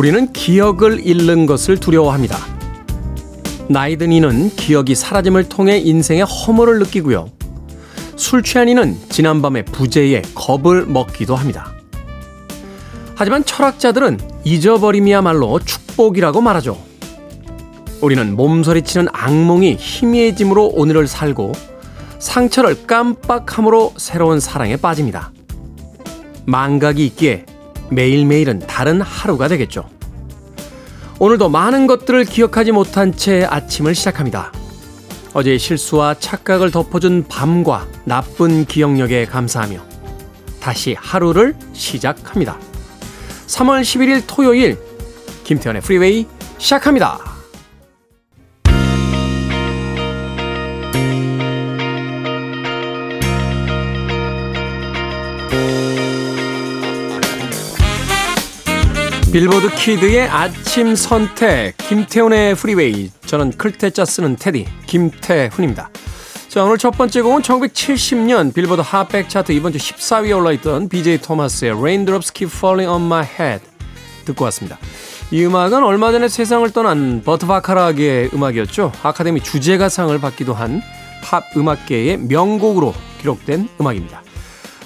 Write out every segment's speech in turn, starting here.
우리는 기억을 잃는 것을 두려워합니다. 나이든 이는 기억이 사라짐을 통해 인생의 허물을 느끼고요. 술 취한 이는 지난밤의 부재에 겁을 먹기도 합니다. 하지만 철학자들은 잊어버림이야말로 축복이라고 말하죠. 우리는 몸서리치는 악몽이 희미해짐으로 오늘을 살고 상처를 깜빡함으로 새로운 사랑에 빠집니다. 망각이 있기에 매일매일은 다른 하루가 되겠죠. 오늘도 많은 것들을 기억하지 못한 채 아침을 시작합니다. 어제의 실수와 착각을 덮어준 밤과 나쁜 기억력에 감사하며 다시 하루를 시작합니다. 3월 11일 토요일 김태현의 프리웨이 시작합니다. 빌보드 키드의 아침 선택 김태훈의 프리웨이 저는 클 태 자 쓰는 태디 김태훈입니다. 자 오늘 첫 번째 곡은 1970년 빌보드 핫백 차트 이번 주 14위에 올라있던 BJ 토마스의 Raindrops Keep Falling on My Head 듣고 왔습니다. 이 음악은 얼마 전에 세상을 떠난 버트 바카락의 음악이었죠. 아카데미 주제가상을 받기도 한 팝 음악계의 명곡으로 기록된 음악입니다.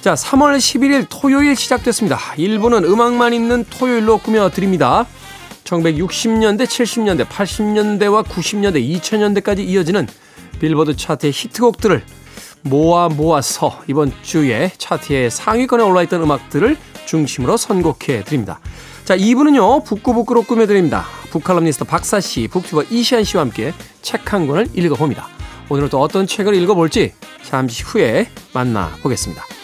자, 3월 11일 토요일 시작됐습니다. 1부는 음악만 있는 토요일로 꾸며드립니다. 1960년대, 70년대, 80년대와 90년대, 2000년대까지 이어지는 빌보드 차트의 히트곡들을 모아 모아서 이번 주에 차트의 상위권에 올라있던 음악들을 중심으로 선곡해 드립니다. 자, 2부는요, 북구북구로 꾸며드립니다. 북칼럼니스트 박사씨, 북튜버 이시안씨와 함께 책 한 권을 읽어봅니다. 오늘은 또 어떤 책을 읽어볼지 잠시 후에 만나보겠습니다.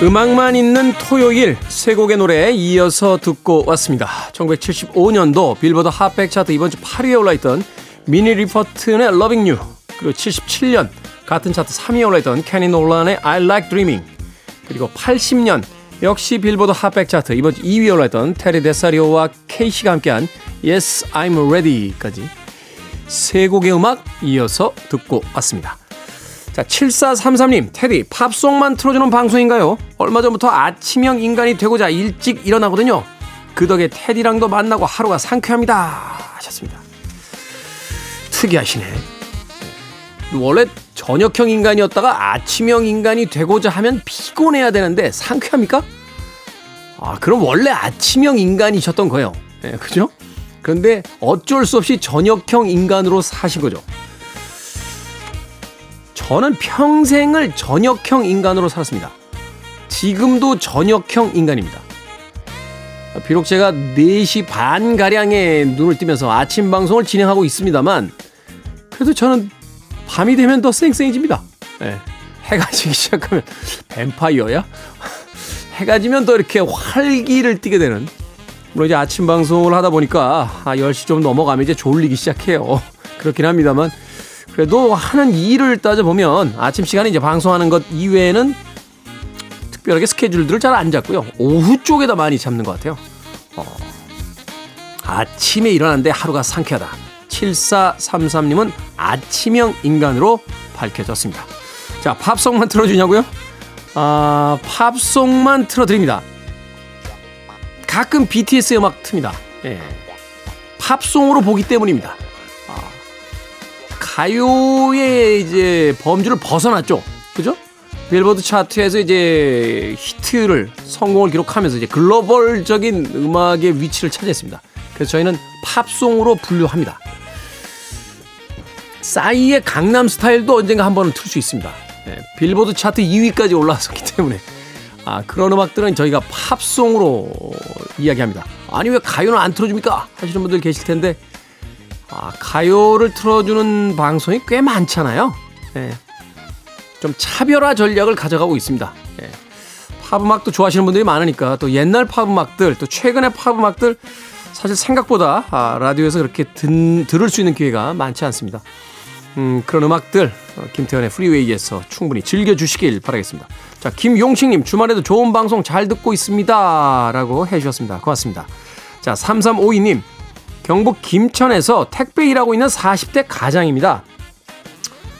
음악만 있는 토요일 세 곡의 노래 이어서 듣고 왔습니다. 1975년도 빌보드 핫백 차트 이번 주 8위에 올라있던 미니 리퍼튼의 Loving You 그리고 77년 같은 차트 3위에 올라있던 케니 놀란의 I Like Dreaming 그리고 80년 역시 빌보드 핫백 차트 이번 주 2위에 올라있던 테리 데사리오와 케이시가 함께한 Yes I'm Ready까지 세 곡의 음악 이어서 듣고 왔습니다. 자, 7433님, 테디, 팝송만 틀어주는 방송인가요? 얼마 전부터 아침형 인간이 되고자 일찍 일어나거든요. 그 덕에 테디랑도 만나고 하루가 상쾌합니다. 하셨습니다. 특이하시네. 원래 저녁형 인간이었다가 아침형 인간이 되고자 하면 피곤해야 되는데 상쾌합니까? 아, 그럼 원래 아침형 인간이셨던 거예요. 네, 그죠? 그런데 어쩔 수 없이 저녁형 인간으로 사신 거죠. 저는 평생을 저녁형 인간으로 살았습니다. 지금도 저녁형 인간입니다. 비록 제가 4시 반가량에 눈을 뜨면서 아침 방송을 진행하고 있습니다만, 그래도 저는 밤이 되면 더 쌩쌩해집니다. 네. 해가 지기 시작하면, 뱀파이어야? 해가 지면 더 이렇게 활기를 띠게 되는, 물론 이제 아침 방송을 하다 보니까, 아, 10시 좀 넘어가면 이제 졸리기 시작해요. 그렇긴 합니다만, 그래도 하는 일을 따져보면 아침 시간에 이제 방송하는 것 이외에는 특별하게 스케줄들을 잘 안 잡고요. 오후 쪽에다 많이 잡는 것 같아요. 어, 아침에 일어났는데 하루가 상쾌하다. 7433님은 아침형 인간으로 밝혀졌습니다. 자, 팝송만 틀어주냐고요? 아, 팝송만 틀어드립니다. 가끔 BTS 음악 틉니다. 예. 팝송으로 보기 때문입니다. 가요의 이제 범주를 벗어났죠. 그죠? 빌보드 차트에서 이제 히트를 성공을 기록하면서 이제 글로벌적인 음악의 위치를 차지했습니다. 그래서 저희는 팝송으로 분류합니다. 싸이의 강남 스타일도 언젠가 한 번은 틀 수 있습니다. 네, 빌보드 차트 2위까지 올라왔었기 때문에 아, 그런 음악들은 저희가 팝송으로 이야기합니다. 아니 왜 가요는 안 틀어줍니까? 하시는 분들 계실 텐데 아, 가요를 틀어주는 방송이 꽤 많잖아요. 예. 좀 차별화 전략을 가져가고 있습니다. 예. 팝 음악도 좋아하시는 분들이 많으니까 또 옛날 팝 음악들 또 최근의 팝 음악들 사실 생각보다 아, 라디오에서 그렇게 든, 들을 수 있는 기회가 많지 않습니다. 음, 그런 음악들 어, 김태현의 프리웨이에서 충분히 즐겨주시길 바라겠습니다. 자, 김용식님 주말에도 좋은 방송 잘 듣고 있습니다. 라고 해주셨습니다. 고맙습니다. 자, 3352님 경북 김천에서 택배 일하고 있는 40대 가장입니다.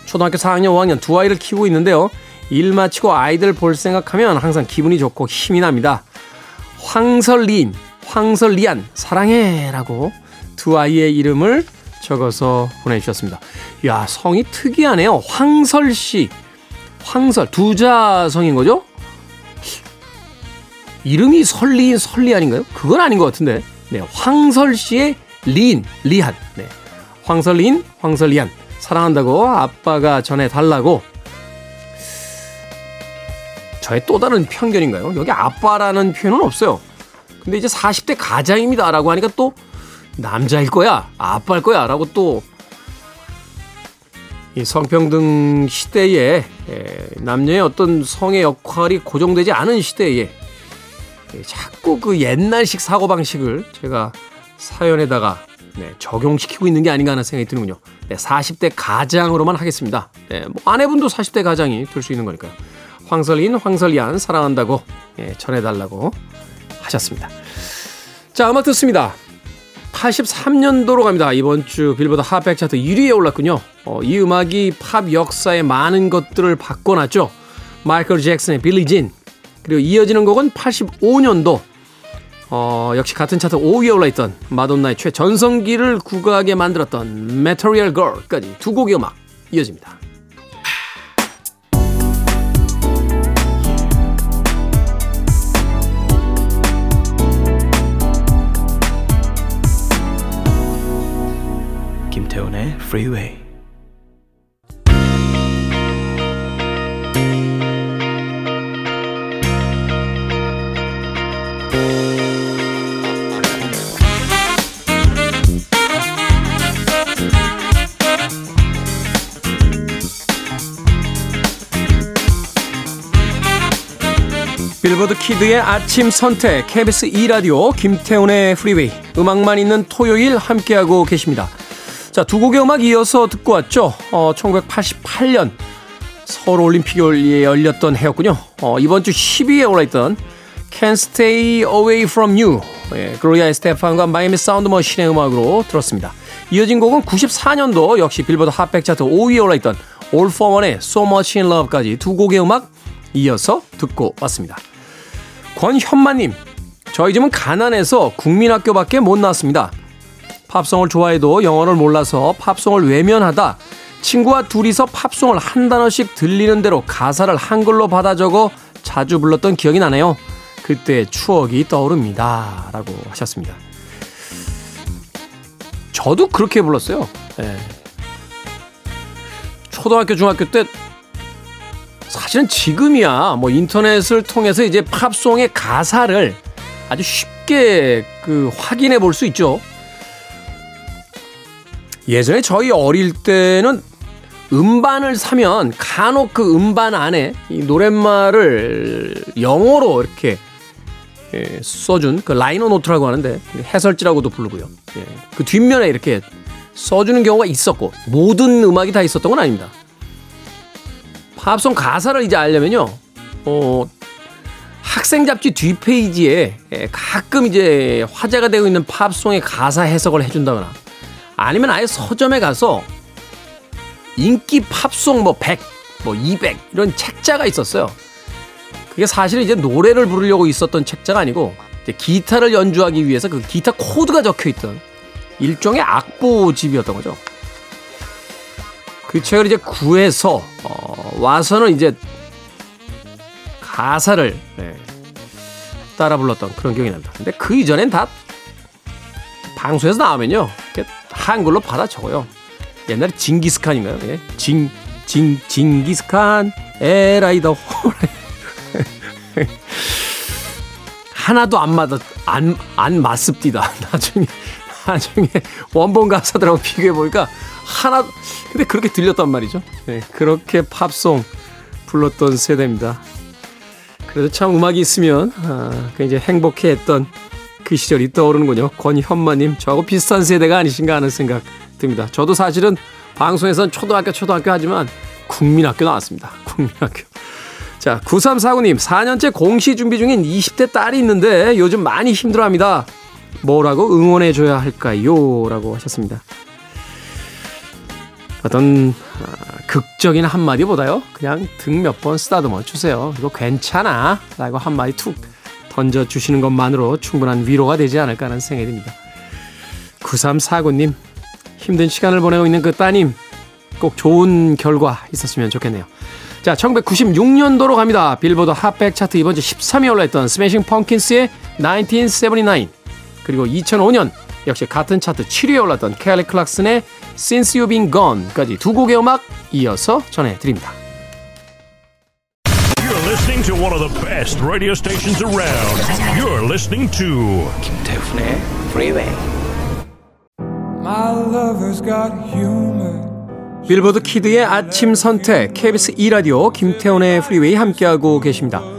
초등학교 4학년, 5학년 두 아이를 키우고 있는데요. 일 마치고 아이들 볼 생각하면 항상 기분이 좋고 힘이 납니다. 황설리인, 황설리안, 사랑해! 라고 두 아이의 이름을 적어서 보내주셨습니다. 야 성이 특이하네요. 황설씨. 황설, 두자성인 거죠? 이름이 설리인 설리 아닌가요? 그건 아닌 것 같은데. 네, 황설 씨의 리인, 리한. 네. 황설리인, 황설리한. 사랑한다고 아빠가 전해달라고. 저의 또 다른 편견인가요? 여기 아빠라는 표현은 없어요. 근데 이제 40대 가장입니다. 라고 하니까 또 남자일 거야. 아빠일 거야. 라고 또 이 성평등 시대에 남녀의 어떤 성의 역할이 고정되지 않은 시대에 자꾸 그 옛날식 사고방식을 제가 사연에다가 네, 적용시키고 있는 게 아닌가 하는 생각이 드는군요. 네, 40대 가장으로만 하겠습니다. 네, 뭐 아내분도 40대 가장이 될 수 있는 거니까요. 황설인, 황설리안 사랑한다고 예, 전해달라고 하셨습니다. 자, 음악 듣습니다. 83년도로 갑니다. 이번 주 빌보드 핫백 차트 1위에 올랐군요. 어, 이 음악이 팝 역사의 많은 것들을 바꿔놨죠. 마이클 잭슨의 빌리 진. 그리고 이어지는 곡은 85년도 어, 역시 같은 차트 5위에 올라있던 마돈나의 최전성기를 구가하게 만들었던 Material Girl까지 두 곡의 음악 이어집니다. 김태훈의 Freeway 키드의 아침 선택 KBS 2 라디오 김태훈의 프리웨이 음악만 있는 토요일 함께하고 계십니다. 자, 두 곡의 음악 이어서 듣고 왔죠. 어, 1988년 서울 올림픽이 열렸던 해였군요. 어, 이번 주 10위에 올라 있던 Can't Stay Away From You 예, 글로리아 에스테판과 마이애미 사운드 머신의 음악으로 들었습니다. 이어진 곡은 94년도 역시 빌보드 핫백 차트 5위에 올라있던 All For One의 So Much In Love까지 두 곡의 음악 이어서 듣고 왔습니다. 권현마님, 저희 집은 가난해서 국민학교밖에 못 나왔습니다. 팝송을 좋아해도 영어를 몰라서 팝송을 외면하다 친구와 둘이서 팝송을 한 단어씩 들리는 대로 가사를 한글로 받아 적어 자주 불렀던 기억이 나네요. 그때 추억이 떠오릅니다. 라고 하셨습니다. 저도 그렇게 불렀어요. 네. 초등학교, 중학교 때 사실은 지금이야 뭐 인터넷을 통해서 이제 팝송의 가사를 아주 쉽게 그 확인해 볼 수 있죠. 예전에 저희 어릴 때는 음반을 사면 간혹 그 음반 안에 이 노랫말을 영어로 이렇게 예, 써준 그 liner note라고 하는데 해설지라고도 부르고요. 예, 그 뒷면에 이렇게 써주는 경우가 있었고 모든 음악이 다 있었던 건 아닙니다. 팝송 가사를 이제 알려면요. 어, 학생 잡지 뒷페이지에 예, 가끔 이제 화제가 되고 있는 팝송의 가사 해석을 해준다거나 아니면 아예 서점에 가서 인기 팝송 뭐 100, 뭐 200 이런 책자가 있었어요. 그게 사실 이제 노래를 부르려고 있었던 책자가 아니고 기타를 연주하기 위해서 그 기타 코드가 적혀 있던 일종의 악보집이었던 거죠. 그 책을 이제 구해서 어, 와서는 이제 가사를 네, 따라 불렀던 그런 기억이 납니다. 근데 그 이전엔 다 방송에서 나오면요. 한글로 받아 적어요. 옛날에 징기스칸인가요? 예? 징, 징, 징기스칸, 에라이더 하나도 안 맞아, 안, 안 맞습디다. 나중에, 나중에 원본 가사들하고 비교해 보니까 하나 근데 그렇게 들렸단 말이죠. 네, 그렇게 팝송 불렀던 세대입니다. 그래도 참 음악이 있으면 아, 굉장히 행복해 했던 그 시절이 떠오르는군요. 권현마님 저하고 비슷한 세대가 아니신가 하는 생각 듭니다. 저도 사실은 방송에선 초등학교 초등학교 하지만 국민학교 나왔습니다. 국민학교. 자, 9349님, 4년째 공시 준비 중인 20대 딸이 있는데 요즘 많이 힘들어 합니다. 뭐라고 응원해줘야 할까요? 라고 하셨습니다. 어떤 아, 극적인 한마디보다요. 그냥 등 몇 번 쓰다듬어 주세요. 이거 괜찮아. 라고 한마디 툭 던져주시는 것만으로 충분한 위로가 되지 않을까 하는 생각이 듭니다. 9349님, 힘든 시간을 보내고 있는 그 따님, 꼭 좋은 결과 있었으면 좋겠네요. 자, 1996년도로 갑니다. 빌보드 핫백 차트 이번 주 13위에 올라있던 스매싱 펑킨스의 1979 그리고 2005년 역시 같은 차트 7위에 올랐던 켈리 클락슨의 Since You've Been Gone까지 두 곡의 음악 이어서 전해드립니다. You're listening to one of the best radio stations around. You're listening to 김태훈의 Freeway. My lover's got humor. 빌보드 키드의 아침 선택 KBS 2 라디오 김태훈의 프리웨이 함께하고 계십니다.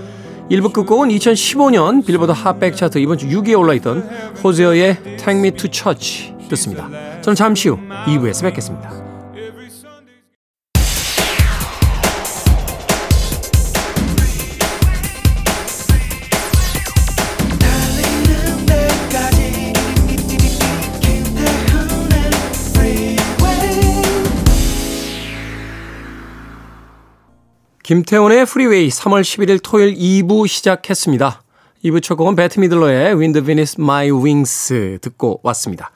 1부 끝곡은 2015년 빌보드 핫백 차트 이번 주 6위에 올라있던 호세어의 Take Me to Church 듣습니다. 저는 잠시 후 2부에서 뵙겠습니다. 김태훈의 프리웨이 3월 11일 토요일 2부 시작했습니다. 2부 첫 곡은 베트 미들러의 Wind Beneath My Wings 듣고 왔습니다.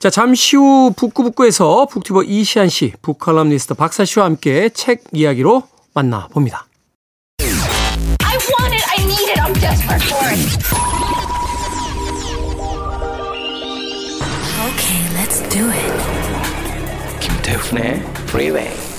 자, 잠시 후 북구북구에서 북튜버 이시안 씨, 북칼럼니스트 박사 씨와 함께 책 이야기로 만나봅니다. I want it. I need it. I'm desperate for it. Okay, let's do it. 김태훈의 Freeway.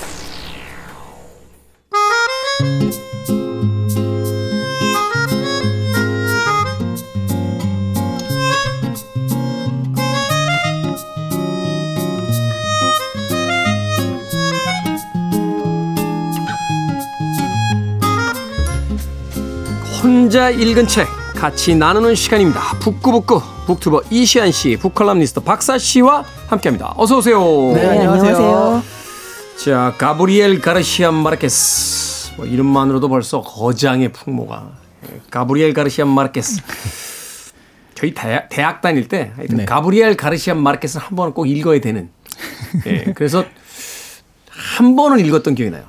혼자 읽은 책 같이 나누는 시간입니다. 북구북구 북튜버 이시안 씨, 북칼럼니스트 박사 씨와 함께합니다. 어서 오세요. 네, 안녕하세요. 자, 가브리엘 가르시아 마르케스. 뭐 이름만으로도 벌써 거장의 풍모가. 예, 가브리엘 가르시아 마르케스. 저희 대학, 대학 다닐 때 하여튼 네. 가브리엘 가르시아 마르케스는 한 번은 꼭 읽어야 되는. 예, 그래서 한 번은 읽었던 기억이 나요.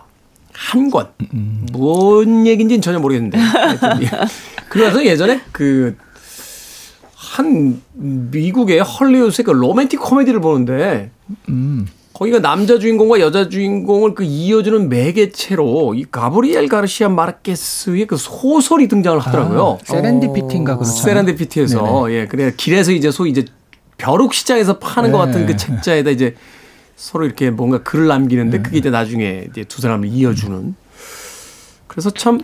한 권. 뭔 얘기인지는 전혀 모르겠는데. 예. 그래서 예전에 그, 한 미국의 헐리우드의 그 로맨틱 코미디를 보는데 거기가 남자 주인공과 여자 주인공을 그 이어주는 매개체로 이 가브리엘 가르시아 마르케스의 그 소설이 등장을 하더라고요. 아, 세렌디피티인가 그렇죠. 세란디피티에서 예 그래 길에서 이제 소위 이제 벼룩 시장에서 파는 것 같은 네. 그 책자에다 이제 서로 이렇게 뭔가 글을 남기는데 그게 이제 나중에 이제 두 사람을 이어주는 그래서 참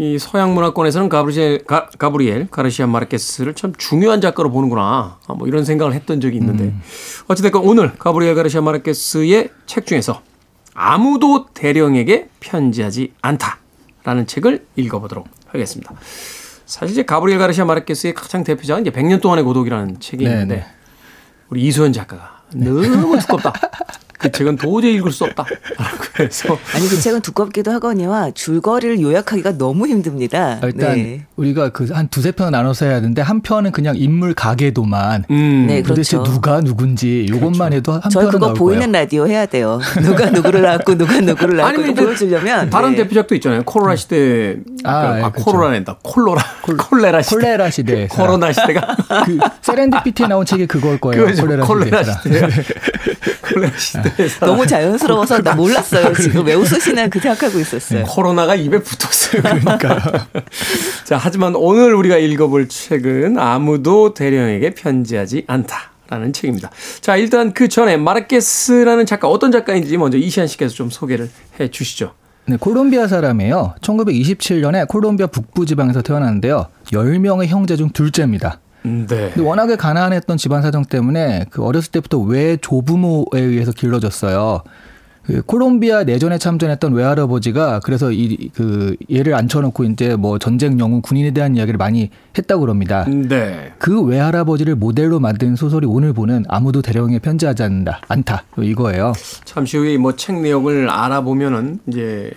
이 서양 문화권에서는 가브리엘 가, 가브리엘 가르시아 마르케스를 참 중요한 작가로 보는구나 아, 뭐 이런 생각을 했던 적이 있는데 어찌됐건 오늘 가브리엘 가르시아 마르케스의 책 중에서 아무도 대령에게 편지하지 않다라는 책을 읽어보도록 하겠습니다. 사실 이제 가브리엘 가르시아 마르케스의 가장 대표작은 이제 100년 동안의 고독이라는 책이 네, 있는데 네. 우리 이소연 작가가 너무 두껍다. 그 책은 도저히 읽을 수 없다. 라고 해서 아니 그 책은 두껍기도 하거니와 줄거리를 요약하기가 너무 힘듭니다. 아, 일단 네. 우리가 그 한 두세 편 나눠서 해야 되는데 한 편은 그냥 인물 가계도만 음, 네, 도대체 그렇죠. 누가 누군지 이것만 해도 한 저희 편은 그거 보이는 거예요. 라디오 해야 돼요. 누가 누구를 낳고 누가 누구를 낳고 이제 보여주려면 다른 네. 대표작도 있잖아요. 코로나 시대 아, 아, 예, 아, 그렇죠. 코로나랜다. 콜로라 콜레라 시대. 콜레라 시대에서 코로나 시대가 그 세렌디피티에 나온 책이 그걸 거예요. 콜레라, 콜레라. 시대. 콜레라 시대에서 너무 자연스러워서 나 몰랐어요. 지금 왜 웃으시나 그 생각하고 있었어요. 코로나가 입에 붙었어요. 그러니까요. 자, 하지만 오늘 우리가 읽어볼 책은 아무도 대령에게 편지하지 않다 라는 책입니다. 자, 일단 그 전에 마르케스라는 작가 어떤 작가인지 먼저 이시안 씨께서 좀 소개를 해 주시죠. 네, 콜롬비아 사람이에요. 1927년에 콜롬비아 북부 지방에서 태어났는데요. 10명의 형제 중 둘째입니다. 네. 근데 워낙에 가난했던 집안 사정 때문에 그 어렸을 때부터 외 조부모에 의해서 길러졌어요. 그 콜롬비아 내전에 참전했던 외할아버지가 그래서 이 그 얘를 앉혀놓고 이제 뭐 전쟁 영웅 군인에 대한 이야기를 많이 했다고 그럽니다. 네. 그 외할아버지를 모델로 만든 소설이 오늘 보는 아무도 대령에 편지하지 않는다 않다 이거예요. 잠시 후에 뭐 책 내용을 알아보면은 이제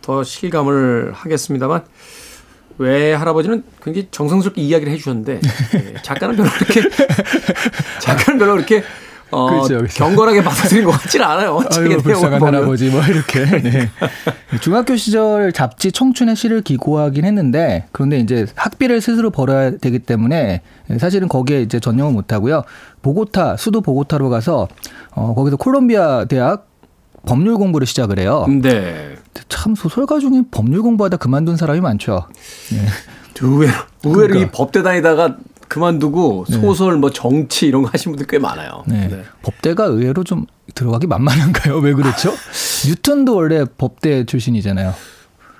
더 실감을 하겠습니다만 왜 할아버지는 굉장히 정성스럽게 이야기를 해주셨는데 예, 작가는 별로 그렇게 작가는 별로 그렇게 어, 그렇죠, 그렇죠. 경건하게 받아들인 것 같지는 않아요. 내용을 불쌍한 보면. 할아버지 뭐 이렇게. 네. 중학교 시절 잡지 청춘의 시를 기고하긴 했는데 그런데 이제 학비를 스스로 벌어야 되기 때문에 사실은 거기에 이제 전용을 못 하고요. 보고타 수도 보고타로 가서 어 거기서 콜롬비아 대학 법률 공부를 시작을 해요. 네. 참 소설가 중에 법률 공부하다 그만둔 사람이 많죠. 의외로 의외로 그러니까. 이 법대 다니다가 그만두고 소설 뭐 정치 이런 거 하신 분들 꽤 많아요. 네. 네. 법대가 의외로 좀 들어가기 만만한가요? 왜 그렇죠? 뉴턴도 원래 법대 출신이잖아요.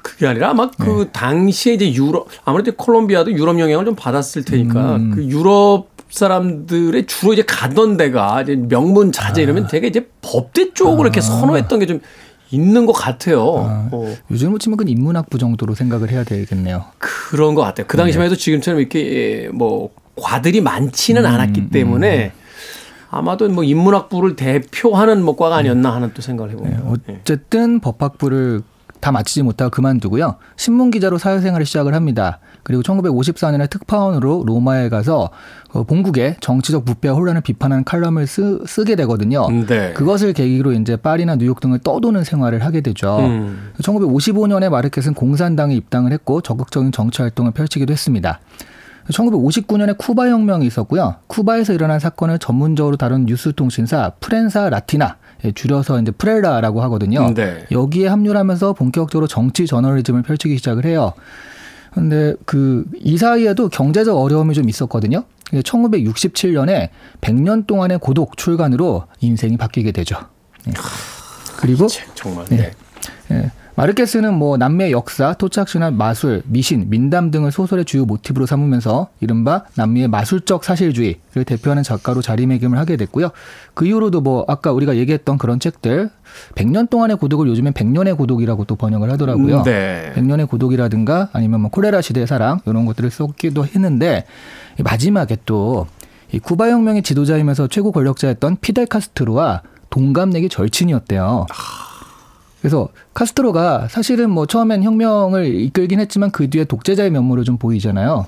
그게 아니라 아마 네. 그 당시에 이제 유럽 아무래도 콜롬비아도 유럽 영향을 좀 받았을 테니까 음. 그 유럽 사람들의 주로 이제 가던 데가 이제 명문 자재 이러면 되게 이제 법대 쪽으로 이렇게 선호했던 게 좀 있는 것 같아요. 어, 요즘으로 치면 그 인문학부 정도로 생각을 해야 되겠네요. 그런 것 같아요. 그 당시만 해도 지금처럼 이렇게 예, 뭐 과들이 많지는 음, 않았기 때문에 아마도 뭐 인문학부를 대표하는 뭐 과가 아니었나 하는 또 생각을 해봅니다. 예. 어쨌든 법학부를 다 마치지 못하고 그만두고요. 신문 기자로 사회생활을 시작을 합니다. 그리고 1954년에 특파원으로 로마에 가서 어, 본국의 정치적 부패와 혼란을 비판하는 칼럼을 쓰, 쓰게 되거든요. 네. 그것을 계기로 이제 파리나 뉴욕 등을 떠도는 생활을 하게 되죠. 음. 1955년에 마르켓은 공산당에 입당을 했고 적극적인 정치 활동을 펼치기도 했습니다. 1959년에 쿠바 혁명이 있었고요. 쿠바에서 일어난 사건을 전문적으로 다룬 뉴스 통신사 프렌사 라티나 예, 줄여서 이제 프렐라라고 하거든요. 네. 여기에 합류를 하면서 본격적으로 정치 저널리즘을 펼치기 시작을 해요. 근데 그 이 사이에도 경제적 어려움이 좀 있었거든요. 1967년에 100년 동안의 고독 출간으로 인생이 바뀌게 되죠. 예. 그리고 책 정말. 네. 예. 마르케스는 뭐 남미의 역사, 토착신화, 마술, 미신, 민담 등을 소설의 주요 모티브로 삼으면서 이른바 남미의 마술적 사실주의를 대표하는 작가로 자리매김을 하게 됐고요. 그 이후로도 뭐 아까 우리가 얘기했던 그런 책들 100년 동안의 고독을 요즘엔 100년의 고독이라고 또 번역을 하더라고요. 음, 네. 100년의 고독이라든가 아니면 뭐 콜레라 시대의 사랑 이런 것들을 썼기도 했는데 이 마지막에 또 이 쿠바 혁명의 지도자이면서 최고 권력자였던 피델 카스트로와 동갑내기 절친이었대요. 그래서 카스트로가 사실은 뭐 처음엔 혁명을 이끌긴 했지만 그 뒤에 독재자의 면모를 좀 보이잖아요.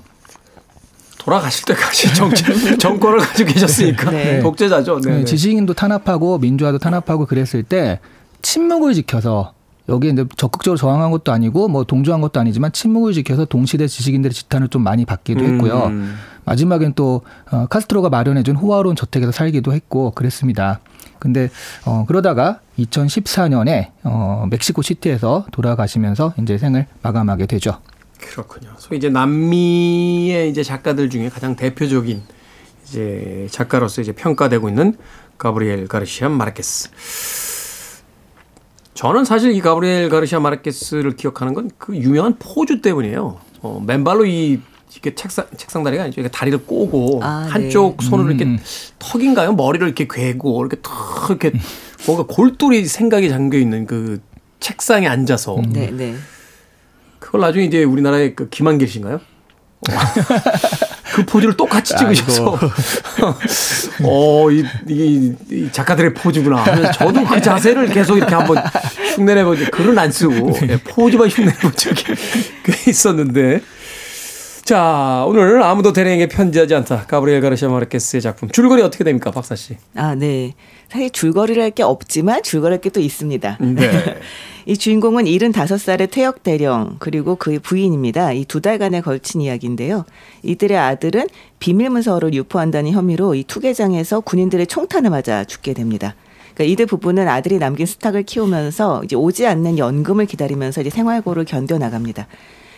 돌아가실 때까지 정치, 정권을 가지고 계셨으니까 네. 독재자죠. 네. 네, 네. 지식인도 탄압하고 민주화도 탄압하고 그랬을 때 침묵을 지켜서 여기에 이제 적극적으로 저항한 것도 아니고 뭐 동조한 것도 아니지만 침묵을 지켜서 동시대 지식인들의 지탄을 좀 많이 받기도 했고요. 음. 마지막엔 또 어, 카스트로가 마련해준 호화로운 저택에서 살기도 했고 그랬습니다. 근데 어, 그러다가 2014년에 어, 멕시코 시티에서 돌아가시면서 이제 생을 마감하게 되죠. 그렇군요. 소위 이제 남미의 이제 작가들 중에 가장 대표적인 이제 작가로서 이제 평가되고 있는 가브리엘 가르시아 마르케스. 저는 사실 이 가브리엘 가르시아 마르케스를 기억하는 건 그 유명한 포즈 때문이에요. 어, 맨발로 이 이렇게 책상 책상 다리가 아니죠. 이렇게 다리를 꼬고 아, 네. 한쪽 손으로 이렇게 음. 턱인가요? 머리를 이렇게 괴고 이렇게 턱 이렇게 뭔가 골똘히 생각이 잠겨 있는 그 책상에 앉아서 네, 네. 그걸 나중에 이제 우리나라의 그 김한길 씨인가요? 그 포즈를 똑같이 찍으셔서 어, 이, 이, 이 작가들의 포즈구나. 하면서 저도 그 자세를 계속 이렇게 한번 흉내내보지 글은 안 쓰고 예, 포즈만 흉내내본 적이 꽤 있었는데 자 오늘 아무도 대령에게 편지하지 않다 가브리엘 가르시아 마르케스의 작품 줄거리 어떻게 됩니까 박사 씨? 아, 네. 사실 줄거리를 할게 없지만 줄거리할 게 또 있습니다. 네. 이 주인공은 75살의 퇴역 대령 그리고 그의 부인입니다. 이 두 달간에 걸친 이야기인데요. 이들의 아들은 비밀 문서를 유포한다는 혐의로 이 투개장에서 군인들의 총탄을 맞아 죽게 됩니다. 그러니까 이들 부부는 아들이 남긴 수탉을 키우면서 이제 오지 않는 연금을 기다리면서 이제 생활고를 견뎌 나갑니다.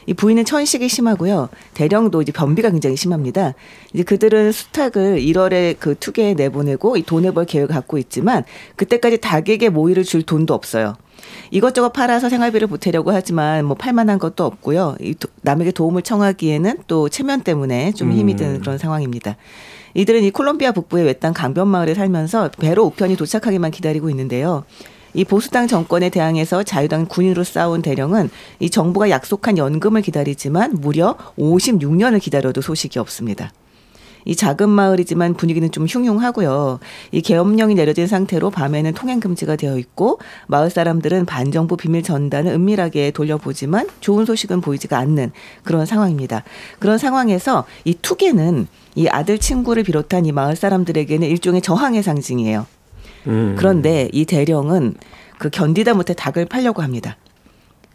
이 부인은 천식이 심하고요. 대령도 이제 변비가 굉장히 심합니다. 이제 그들은 수탉을 1월에 그 투개에 내보내고 이 돈을 벌 계획을 갖고 있지만 그때까지 닭에게 모이를 줄 돈도 없어요. 이것저것 팔아서 생활비를 보태려고 하지만 뭐 팔만한 것도 없고요. 이 도- 남에게 도움을 청하기에는 또 체면 때문에 좀 힘이 드는 그런 상황입니다. 이들은 이 콜롬비아 북부의 외딴 강변 마을에 살면서 배로 우편이 도착하기만 기다리고 있는데요. 이 보수당 정권에 대항해서 자유당 군인으로 싸운 대령은 이 정부가 약속한 연금을 기다리지만 무려 56년을 기다려도 소식이 없습니다. 이 작은 마을이지만 분위기는 좀 흉흉하고요. 이 계엄령이 내려진 상태로 밤에는 통행 금지가 되어 있고 마을 사람들은 반정부 비밀 전단을 은밀하게 돌려보지만 좋은 소식은 보이지가 않는 그런 상황입니다. 그런 상황에서 이 투개는 이 아들 친구를 비롯한 이 마을 사람들에게는 일종의 저항의 상징이에요. 음. 그런데 이 대령은 그 견디다 못해 닭을 팔려고 합니다.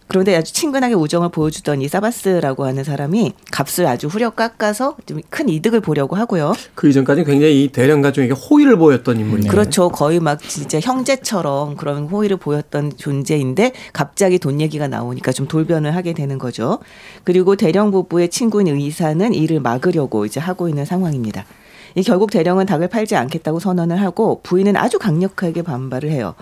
그런데 아주 친근하게 우정을 보여주던 이 사바스라고 하는 사람이 값을 아주 후려 깎아서 좀 큰 이득을 보려고 하고요. 그 이전까지 굉장히 이 대령 가족에게 호의를 보였던 인물이에요. 그렇죠. 거의 막 진짜 형제처럼 그런 호의를 보였던 존재인데 갑자기 돈 얘기가 나오니까 좀 돌변을 하게 되는 거죠. 그리고 대령 부부의 친구인 의사는 이를 막으려고 이제 하고 있는 상황입니다. 이 결국 대령은 닭을 팔지 않겠다고 선언을 하고 부인은 아주 강력하게 반발을 해요.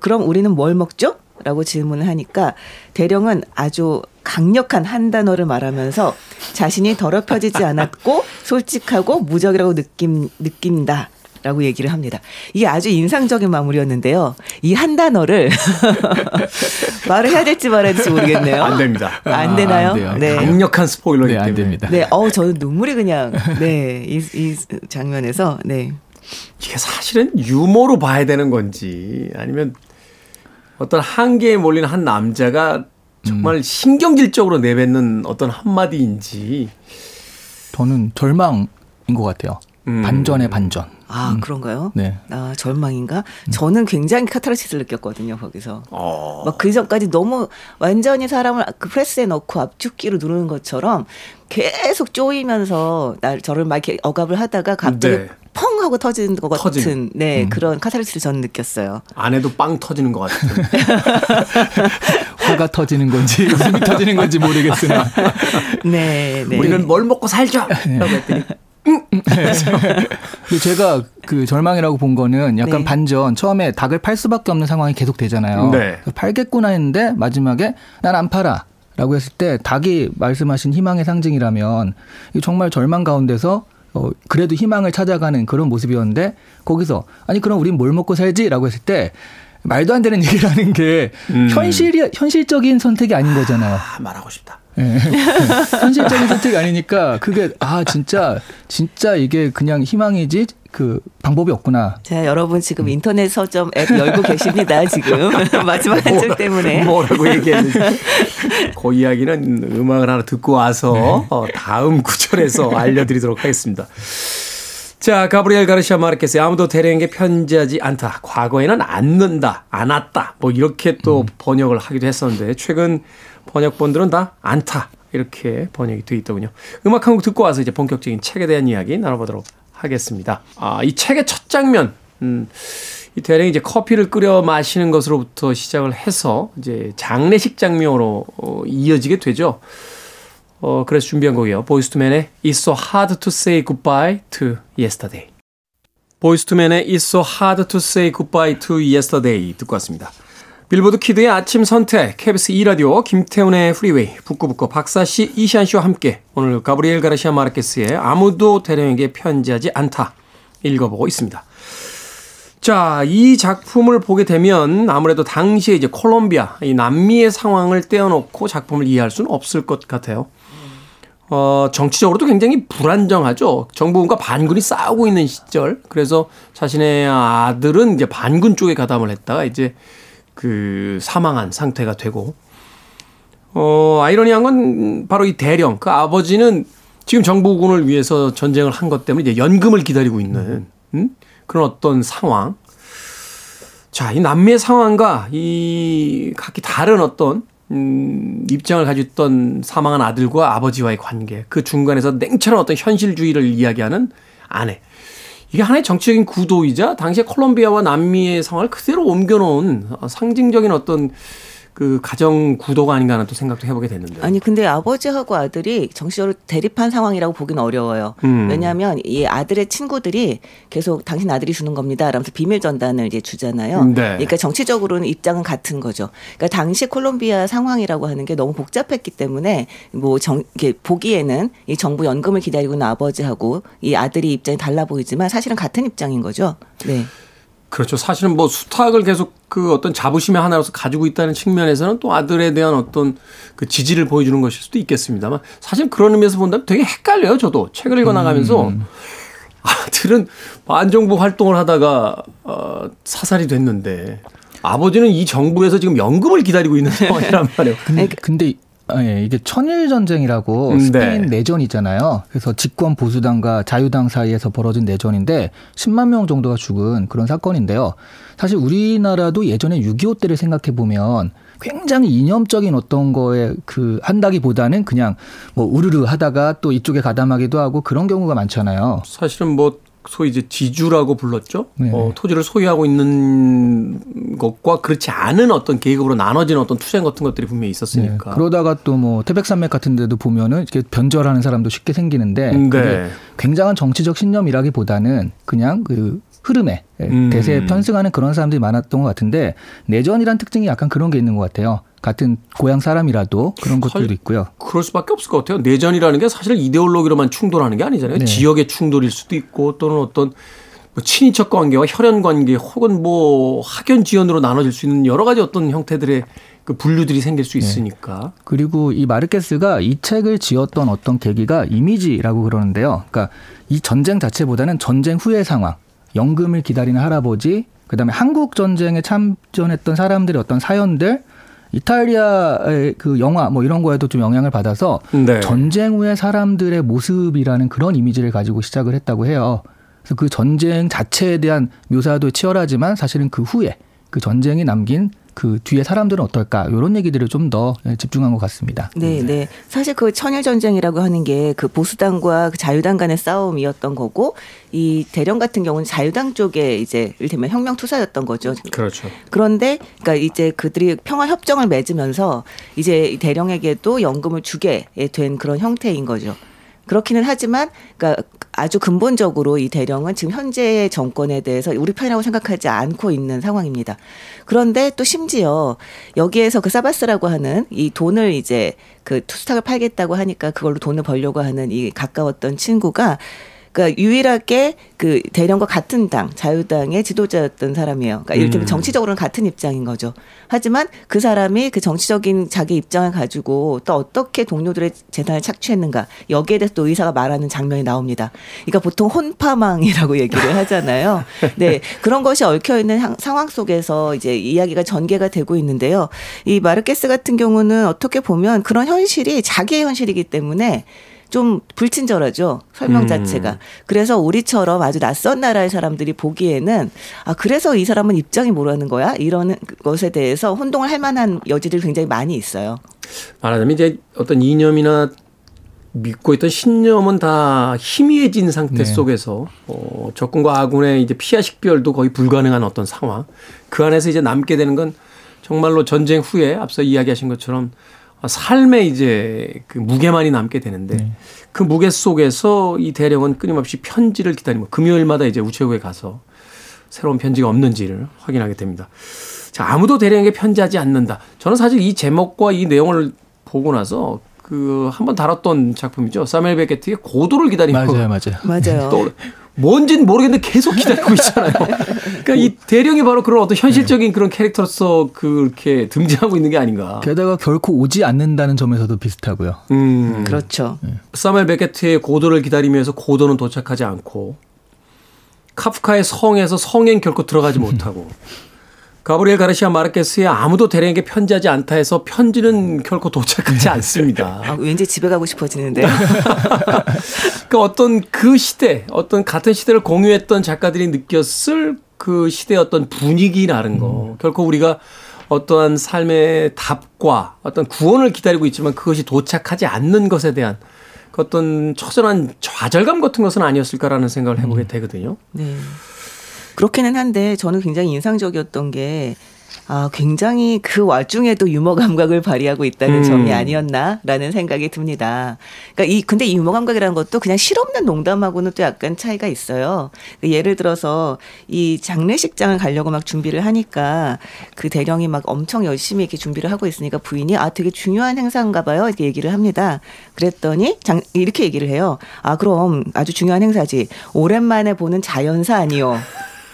그럼 우리는 뭘 먹죠? 라고 질문을 하니까 대령은 아주 강력한 한 단어를 말하면서 자신이 더럽혀지지 않았고 솔직하고 무적이라고 느낌, 느낀다. 라고 얘기를 합니다. 이게 아주 인상적인 마무리였는데요. 이 한 단어를 말을 해야 될지 말아야 될지 모르겠네요. 안 됩니다. 안 되나요? 안 돼요. 네. 강력한 스포일러이기 네, 안 때문에. 됩니다. 네, 어 저는 눈물이 그냥 네, 이, 이 장면에서 네. 이게 사실은 유머로 봐야 되는 건지 아니면 어떤 한계에 몰린 한 남자가 정말 신경질적으로 내뱉는 어떤 한마디인지 저는 절망인 것 같아요. 음. 반전의 반전. 아, 그런가요? 네. 아, 절망인가? 저는 굉장히 카타르시스를 느꼈거든요, 거기서. 어. 막그 전까지 너무 완전히 사람을 그 프레스에 넣고 압축기로 누르는 것처럼 계속 쪼이면서 날 저를 막 이렇게 억압을 하다가 갑자기 네. 펑 하고 터지는 것 같은 터지는. 네 그런 카타르시스를 저는 느꼈어요. 안에도 빵 터지는 것 같은. 화가 터지는 건지 웃음이 터지는 건지 모르겠으나 네, 네. 우리는 뭘 먹고 살죠? 라고 했더니 근데 제가 그 절망이라고 본 거는 약간 네. 반전. 처음에 닭을 팔 수밖에 없는 상황이 계속 되잖아요. 네. 팔겠구나 했는데 마지막에 난 안 팔아. 라고 했을 때 닭이 말씀하신 희망의 상징이라면 이 정말 절망 가운데서 어, 그래도 희망을 찾아가는 그런 모습이었는데 거기서 아니 그럼 우린 뭘 먹고 살지라고 했을 때 말도 안 되는 얘기를 하는 게 음. 현실이 현실적인 선택이 아닌 거잖아요. 아, 말하고 싶다. 예. 현실적인 선택이 아니니까 그게 아 진짜 진짜 이게 그냥 희망이지 그 방법이 없구나. 자, 여러분 지금 인터넷 서점 앱 열고 계십니다. 지금 마지막 한 줄 때문에. 뭐라고 얘기했는지. 그 이야기는 음악을 하나 듣고 와서 어, 다음 구절에서 알려드리도록 하겠습니다. 자, 가브리엘 가르시아 마르케스 아무도 대령에게 편지하지 않다. 과거에는 않는다, 않았다. 뭐 이렇게 또 번역을 하기도 했었는데 최근 번역본들은 다 않다. 이렇게 번역이 돼 있더군요. 음악 한 곡 듣고 와서 이제 본격적인 책에 대한 이야기 나눠보도록 하겠습니다. 아, 이 책의 첫 장면, 음, 이 대령이 이제 커피를 끓여 마시는 것으로부터 시작을 해서 이제 장례식 장면으로 어, 이어지게 되죠. 어, 그래서 준비한 곡이에요. 보이스투맨의 It's so hard to say goodbye to yesterday. 보이스투맨의 It's so hard to say goodbye to yesterday 듣고 왔습니다. 빌보드 키드의 아침 선택, KBS 2라디오, 김태훈의 프리웨이, 북구북구 박사씨, 이시안씨와 함께 오늘 가브리엘 가르시아 마르케스의 아무도 대령에게 편지하지 않다 읽어보고 있습니다. 자, 이 작품을 보게 되면 아무래도 당시에 이제 콜롬비아, 이 남미의 상황을 떼어놓고 작품을 이해할 수는 없을 것 같아요. 어, 정치적으로도 굉장히 불안정하죠. 정부군과 반군이 싸우고 있는 시절. 그래서 자신의 아들은 이제 반군 쪽에 가담을 했다가 이제 그 사망한 상태가 되고, 어, 아이러니한 건 바로 이 대령, 그 아버지는 지금 정부군을 위해서 전쟁을 한 것 때문에 이제 연금을 기다리고 있는, 음? 그런 어떤 상황. 자, 이 남미의 상황과 이 각기 다른 어떤 음, 입장을 가지고 있던 사망한 아들과 아버지와의 관계, 그 중간에서 냉철한 어떤 현실주의를 이야기하는 아내. 이게 하나의 정치적인 구도이자 당시에 콜롬비아와 남미의 상황을 그대로 옮겨놓은 어, 상징적인 어떤 그 가정 구도가 아닌가 하는 또 생각도 해보게 됐는데. 아니 근데 아버지하고 아들이 정치적으로 대립한 상황이라고 보기는 어려워요. 음. 왜냐하면 이 아들의 친구들이 계속 당신 아들이 주는 겁니다. 라면서 비밀 전단을 이제 주잖아요. 네. 그러니까 정치적으로는 입장은 같은 거죠. 그러니까 당시 콜롬비아 상황이라고 하는 게 너무 복잡했기 때문에 뭐 정, 이게 보기에는 이 정부 연금을 기다리고 있는 아버지하고 이 아들이 입장이 달라 보이지만 사실은 같은 입장인 거죠. 네. 그렇죠. 사실은 뭐 수탁을 계속 그 어떤 자부심의 하나로서 가지고 있다는 측면에서는 또 아들에 대한 어떤 그 지지를 보여주는 것일 수도 있겠습니다만 사실 그런 의미에서 본다면 되게 헷갈려요. 저도 책을 읽어 나가면서 음. 아들은 반정부 활동을 하다가 어, 사살이 됐는데 아버지는 이 정부에서 지금 연금을 기다리고 있는 상황이란 말이에요. 근데, 근데 아, 예, 이게 천일 전쟁이라고 음, 스페인 네. 내전이잖아요. 그래서 집권 보수당과 자유당 사이에서 벌어진 내전인데 10만 명 정도가 죽은 그런 사건인데요. 사실 우리나라도 예전에 6.25 때를 생각해 보면 굉장히 이념적인 어떤 거에 그 한다기보다는 그냥 뭐 우르르 하다가 또 이쪽에 가담하기도 하고 그런 경우가 많잖아요. 사실은 뭐 소위 이제 지주라고 불렀죠. 네. 어, 토지를 소유하고 있는 것과 그렇지 않은 어떤 계급으로 나눠지는 어떤 투쟁 같은 것들이 분명히 네, 있었으니까. 그러다가 또 뭐 태백산맥 같은 데도 보면은 이렇게 변절하는 사람도 쉽게 생기는데 음, 그게 네. 굉장한 정치적 신념이라기보다는 그냥 그 흐름에 음. 대세에 편승하는 그런 사람들이 많았던 것 같은데 내전이란 특징이 약간 그런 게 있는 것 같아요. 같은 고향 사람이라도 그런 것들도 있고요. 그럴 수밖에 없을 것 같아요. 내전이라는 게 사실 이데올로기로만 충돌하는 게 아니잖아요. 네. 지역의 충돌일 수도 있고 또는 어떤 뭐 친인척 관계와 혈연 관계 혹은 뭐 학연 지연으로 나눠질 수 있는 여러 가지 어떤 형태들의 그 분류들이 생길 수 있으니까. 그리고 이 마르케스가 이 책을 지었던 어떤 계기가 이미지라고 그러는데요. 그러니까 이 전쟁 자체보다는 전쟁 후의 상황, 연금을 기다리는 할아버지, 그다음에 한국 전쟁에 참전했던 사람들의 어떤 사연들, 이탈리아의 그 영화 뭐 이런 거에도 좀 영향을 받아서 네. 전쟁 후의 사람들의 모습이라는 그런 이미지를 가지고 시작을 했다고 해요. 그래서 그 전쟁 자체에 대한 묘사도 치열하지만 사실은 그 후에 그 전쟁이 남긴 그 뒤에 사람들은 어떨까 이런 얘기들을 좀 더 집중한 것 같습니다. 네, 네. 사실 그 천일 전쟁이라고 하는 게 그 보수당과 그 자유당 간의 싸움이었던 거고 이 대령 같은 경우는 자유당 쪽에 이제 이를테면 혁명 투사였던 거죠. 그렇죠. 그런데 그러니까 이제 그들이 평화 협정을 맺으면서 이제 이 대령에게도 연금을 주게 된 그런 형태인 거죠. 그렇기는 하지만 그러니까 아주 근본적으로 이 대령은 지금 현재의 정권에 대해서 우리 편이라고 생각하지 않고 있는 상황입니다. 그런데 또 심지어 여기에서 그 사바스라고 하는 이 돈을 이제 그 투스탁을 팔겠다고 하니까 그걸로 돈을 벌려고 하는 이 가까웠던 친구가 그러니까 유일하게 그 대령과 같은 당 자유당의 지도자였던 사람이에요. 그러니까 이렇게 음. 정치적으로는 같은 입장인 거죠. 하지만 그 사람이 그 정치적인 자기 입장을 가지고 또 어떻게 동료들의 재산을 착취했는가 여기에 대해서 또 의사가 말하는 장면이 나옵니다. 그러니까 보통 혼파망이라고 얘기를 하잖아요. 네 그런 것이 얽혀 있는 상- 상황 속에서 이제 이야기가 전개가 되고 있는데요. 이 마르케스 같은 경우는 어떻게 보면 그런 현실이 자기의 현실이기 때문에 좀 불친절하죠 설명 음. 자체가 그래서 우리처럼 아주 낯선 나라의 사람들이 보기에는 아 그래서 이 사람은 입장이 뭐라는 거야 이런 것에 대해서 혼동을 할 만한 여지들이 굉장히 많이 있어요. 말하자면 이제 어떤 이념이나 믿고 있던 신념은 다 희미해진 상태 네. 속에서 어, 적군과 아군의 이제 피하 식별도 거의 불가능한 어떤 상황. 그 안에서 이제 남게 되는 건 정말로 전쟁 후에 앞서 이야기하신 것처럼 삶의 이제 그 무게만이 남게 되는데 네. 그 무게 속에서 이 대령은 끊임없이 편지를 기다리고 금요일마다 이제 우체국에 가서 새로운 편지가 없는지를 확인하게 됩니다. 자, 아무도 대령에게 편지하지 않는다. 저는 사실 이 제목과 이 내용을 보고 나서 그 한 번 다뤘던 작품이죠. 사멜 베게트의 고도를 기다리고 맞아요, 맞아요. 맞아요. 또 뭔진 모르겠는데 계속 기다리고 있잖아요. 그러니까 이 대령이 바로 그런 어떤 현실적인 그런 캐릭터로서 그렇게 등장하고 있는 게 아닌가. 게다가 결코 오지 않는다는 점에서도 비슷하고요. 음. 그렇죠. 사멜 베게트의 고도를 기다리면서 고도는 도착하지 않고 카프카의 성에서 성엔 결코 들어가지 못하고 가브리엘 가르시아 마르케스의 아무도 대령에게 편지하지 않다 해서 편지는 결코 도착하지 않습니다. 아, 왠지 집에 가고 싶어지는데요. 그러니까 어떤 그 시대, 어떤 같은 시대를 공유했던 작가들이 느꼈을 그 시대의 어떤 분위기라는 거. 결코 우리가 어떠한 삶의 답과 어떤 구원을 기다리고 있지만 그것이 도착하지 않는 것에 대한 그 어떤 처절한 좌절감 같은 것은 아니었을까라는 생각을 해보게 되거든요. 네. 그렇기는 한데 저는 굉장히 인상적이었던 게 아, 굉장히 그 와중에도 유머 감각을 발휘하고 있다는 음. 점이 아니었나라는 생각이 듭니다. 그러니까 이 근데 이 유머 감각이라는 것도 그냥 실없는 농담하고는 또 약간 차이가 있어요. 그러니까 예를 들어서 이 장례식장을 가려고 막 준비를 하니까 그 대령이 막 엄청 열심히 이렇게 준비를 하고 있으니까 부인이 아 되게 중요한 행사인가 봐요 이렇게 얘기를 합니다. 그랬더니 장 이렇게 얘기를 해요. 아 그럼 아주 중요한 행사지. 오랜만에 보는 자연사 아니요.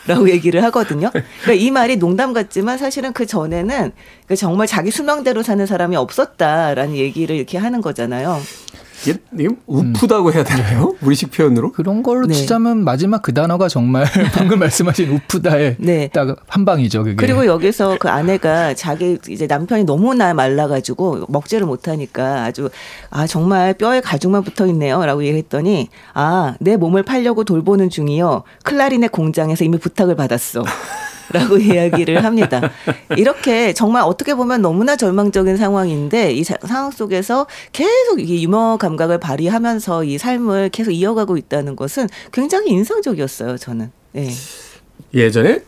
라고 얘기를 하거든요. 그러니까 이 말이 농담 같지만 사실은 그 전에는 그 정말 자기 수명대로 사는 사람이 없었다라는 얘기를 이렇게 하는 거잖아요. 이게, 이게 우프다고 해야 되나요? 우리식 표현으로? 그런 걸로 네. 치자면 마지막 그 단어가 정말 방금 말씀하신 우프다의 네. 딱한 방이죠. 그게. 그리고 여기서 그 아내가 자기 이제 남편이 너무나 말라가지고 먹지를 못하니까 아주 아 정말 뼈에 가죽만 붙어 있네요라고 얘기했더니 아 내 몸을 팔려고 돌보는 중이요 클라리넷 공장에서 이미 부탁을 받았어. 라고 이야기를 합니다. 이렇게 정말 어떻게 보면 너무나 절망적인 상황인데 이 자- 상황 속에서 계속 이 유머 감각을 발휘하면서 이 삶을 계속 이어가고 있다는 것은 굉장히 인상적이었어요, 저는. 예. 예전에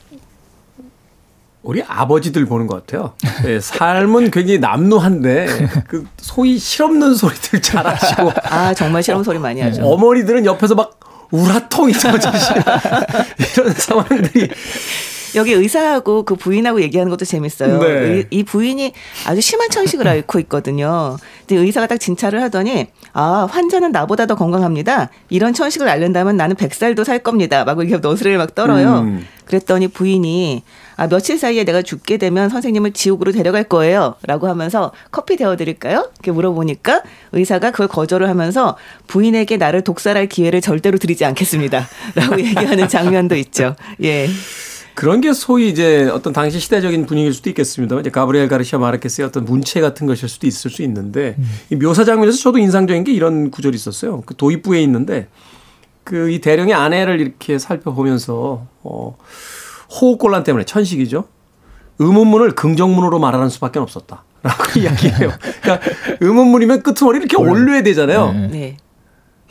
우리 아버지들 보는 것 같아요. 예, 삶은 굉장히 남루한데 그 소위 실없는 소리들 잘하시고 아, 정말 실험 소리 많이 하죠. 어머니들은 옆에서 막 우라통이 터지시는 이런 상황들이 여기 의사하고 그 부인하고 얘기하는 것도 재밌어요. 네. 이, 이 부인이 아주 심한 천식을 앓고 있거든요. 근데 의사가 딱 진찰을 하더니 아 환자는 나보다 더 건강합니다. 이런 천식을 앓는다면 나는 100살도 살 겁니다. 막 이렇게 너스를 막 떨어요. 음. 그랬더니 부인이 아 며칠 사이에 내가 죽게 되면 선생님을 지옥으로 데려갈 거예요.라고 하면서 커피 데워 드릴까요? 이렇게 물어보니까 의사가 그걸 거절을 하면서 부인에게 나를 독살할 기회를 절대로 드리지 않겠습니다.라고 얘기하는 장면도 있죠. 예. 그런 게 소위 이제 어떤 당시 시대적인 분위기일 수도 있겠습니다만 이제 가브리엘 가르시아 마르케스의 어떤 문체 같은 것일 수도 있을 수 있는데 이 묘사 장면에서 저도 인상적인 게 이런 구절이 있었어요. 그 도입부에 있는데 그 이 대령의 아내를 이렇게 살펴보면서 어 호흡곤란 때문에 천식이죠. 의문문을 긍정문으로 말하는 수밖에 없었다. 라고 이야기해요. 그러니까 의문문이면 끄트머리 이렇게 올려야 되잖아요. 네.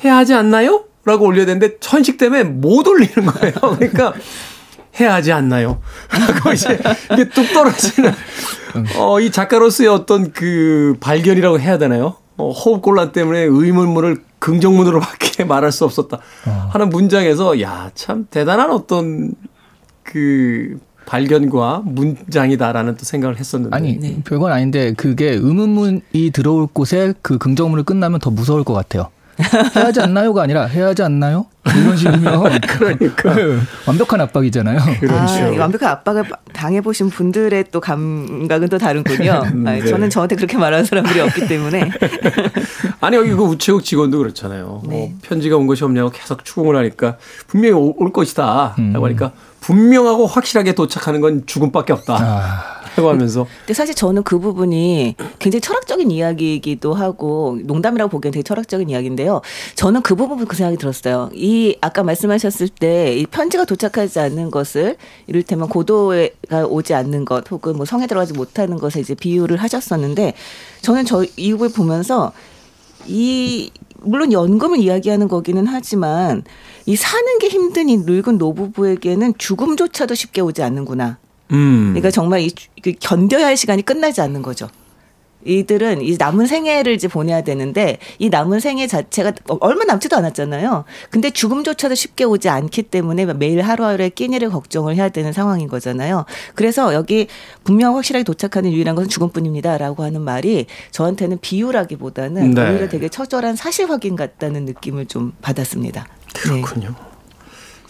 해야 하지 않나요? 라고 올려야 되는데 천식 때문에 못 올리는 거예요. 그러니까 해야 하지 않나요? 라고 이제 이게 뚝 떨어지는 어, 이 작가로서의 어떤 그 발견이라고 해야 되나요? 어, 호흡곤란 때문에 의문문을 긍정문으로 밖에 말할 수 없었다 하는 문장에서 야 참 대단한 어떤 그 발견과 문장이다라는 또 생각을 했었는데 아니 네. 별건 아닌데 그게 의문문이 들어올 곳에 그 긍정문을 끝나면 더 무서울 것 같아요. 해야 하지 않나요가 아니라 해야 하지 않나요? 이런 식이면 그러니까. 네, 완벽한 압박이잖아요. 아, 이 완벽한 압박을 당해 보신 분들의 또 감각은 또 다른군요. 아, 네. 저는 저한테 그렇게 말하는 사람들이 없기 때문에. 아니 여기 그 우체국 직원도 그렇잖아요. 네. 어, 편지가 온 것이 없냐고 계속 추궁을 하니까 분명히 올, 올 것이다. 라고 하니까 분명하고 확실하게 도착하는 건 죽음밖에 없다. 아, 라고 하면서 근데 사실 저는 그 부분이 굉장히 철학적인 이야기이기도 하고 농담이라고 보기엔 되게 철학적인 이야기인데요. 저는 그 부분 그 생각이 들었어요. 이 아까 말씀하셨을 때 이 편지가 도착하지 않는 것을 이를테면 고도가 오지 않는 것 혹은 뭐 성에 들어가지 못하는 것에 이제 비유를 하셨었는데 저는 저이 부분 보면서 이 물론 연금을 이야기하는 거기는 하지만 이 사는 게 힘든 이 늙은 노부부에게는 죽음조차도 쉽게 오지 않는구나. 음. 그러니까 정말 이 주- 그 견뎌야 할 시간이 끝나지 않는 거죠. 이들은 이 남은 생애를 이제 보내야 되는데 이 남은 생애 자체가 얼마 남지도 않았잖아요. 근데 죽음조차도 쉽게 오지 않기 때문에 매일 하루하루의 끼니를 걱정을 해야 되는 상황인 거잖아요. 그래서 여기 분명 확실하게 도착하는 유일한 것은 죽음뿐입니다라고 하는 말이 저한테는 비유라기보다는 네. 오히려 되게 처절한 사실 확인 같다는 느낌을 좀 받았습니다. 네. 그렇군요.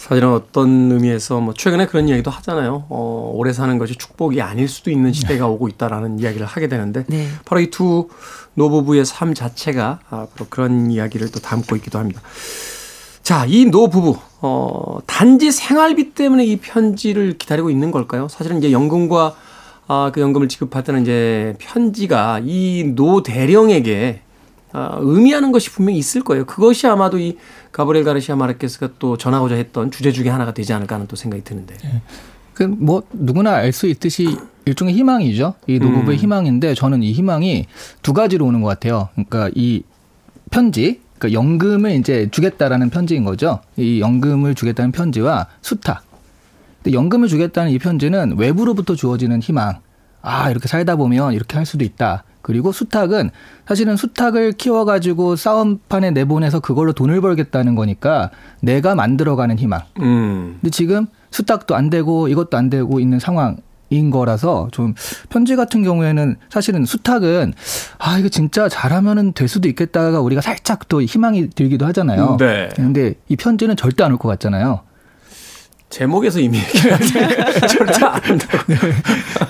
사실은 어떤 의미에서 뭐 최근에 그런 이야기도 하잖아요. 어, 오래 사는 것이 축복이 아닐 수도 있는 시대가 오고 있다라는 이야기를 하게 되는데 네. 바로 이 두 노부부의 삶 자체가 아, 바로 그런 이야기를 또 담고 있기도 합니다. 자, 이 노부부 어, 단지 생활비 때문에 이 편지를 기다리고 있는 걸까요? 사실은 이제 연금과 아, 그 연금을 지급받는 이제 편지가 이 노 대령에게 아, 의미하는 것이 분명히 있을 거예요. 그것이 아마도 이 가브리엘 가르시아 마르케스가 또 전하고자 했던 주제 중에 하나가 되지 않을까 하는 또 생각이 드는데. 그뭐 누구나 알 수 있듯이 일종의 희망이죠. 이 노부부의 음. 희망인데 저는 이 희망이 두 가지로 오는 것 같아요. 그러니까 이 편지, 그러니까 연금을 이제 주겠다라는 편지인 거죠. 이 연금을 주겠다는 편지와 수탁. 근데 연금을 주겠다는 이 편지는 외부로부터 주어지는 희망. 아 이렇게 살다 보면 이렇게 할 수도 있다. 그리고 수탉은 사실은 수탉을 키워가지고 싸움판에 내보내서 그걸로 돈을 벌겠다는 거니까 내가 만들어가는 희망. 음. 근데 지금 수탉도 안 되고 이것도 안 되고 있는 상황 인 거라서 좀 편지 같은 경우에는 사실은 수탉은 아 이거 진짜 잘하면은 될 수도 있겠다가 우리가 살짝 또 희망이 들기도 하잖아요. 네. 근데 이 편지는 절대 안 올 것 같잖아요. 제목에서 이미 얘기해야지. 절대 안 한다고.